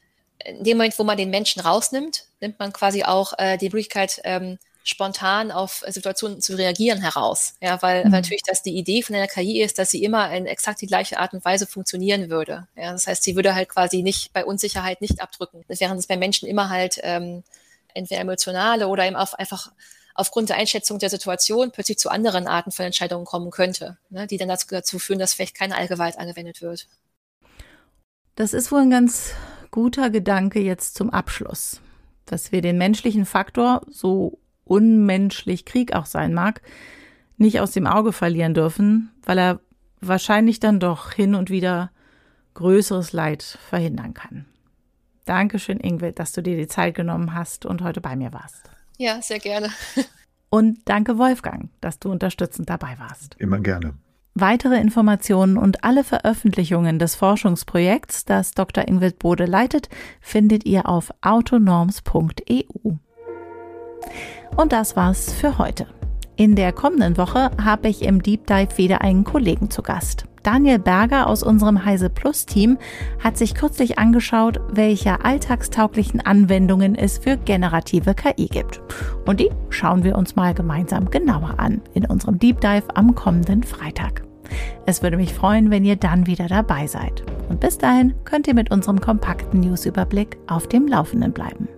in dem Moment, wo man den Menschen rausnimmt, nimmt man quasi auch äh, die Möglichkeit, ähm, spontan auf Situationen zu reagieren heraus. Ja, weil mhm. natürlich das die Idee von einer KI ist, dass sie immer in exakt die gleiche Art und Weise funktionieren würde. Ja, das heißt, sie würde halt quasi nicht bei Unsicherheit nicht abdrücken, während es bei Menschen immer halt ähm, entweder emotionale oder eben auf, einfach aufgrund der Einschätzung der Situation plötzlich zu anderen Arten von Entscheidungen kommen könnte, ne, die dann dazu, dazu führen, dass vielleicht keine Allgewalt angewendet wird. Das ist wohl ein ganz guter Gedanke jetzt zum Abschluss, dass wir den menschlichen Faktor, so unmenschlich Krieg auch sein mag, nicht aus dem Auge verlieren dürfen, weil er wahrscheinlich dann doch hin und wieder größeres Leid verhindern kann. Dankeschön, Ingrid, dass du dir die Zeit genommen hast und heute bei mir warst. Ja, sehr gerne. Und danke, Wolfgang, dass du unterstützend dabei warst. Immer gerne. Weitere Informationen und alle Veröffentlichungen des Forschungsprojekts, das Dr. Ingrid Bode leitet, findet ihr auf autonorms.eu. Und das war's für heute. In der kommenden Woche habe ich im Deep Dive wieder einen Kollegen zu Gast. Daniel Berger aus unserem Heise Plus Team hat sich kürzlich angeschaut, welche alltagstauglichen Anwendungen es für generative KI gibt. Und die schauen wir uns mal gemeinsam genauer an in unserem Deep Dive am kommenden Freitag. Es würde mich freuen, wenn ihr dann wieder dabei seid. Und bis dahin könnt ihr mit unserem kompakten Newsüberblick auf dem Laufenden bleiben.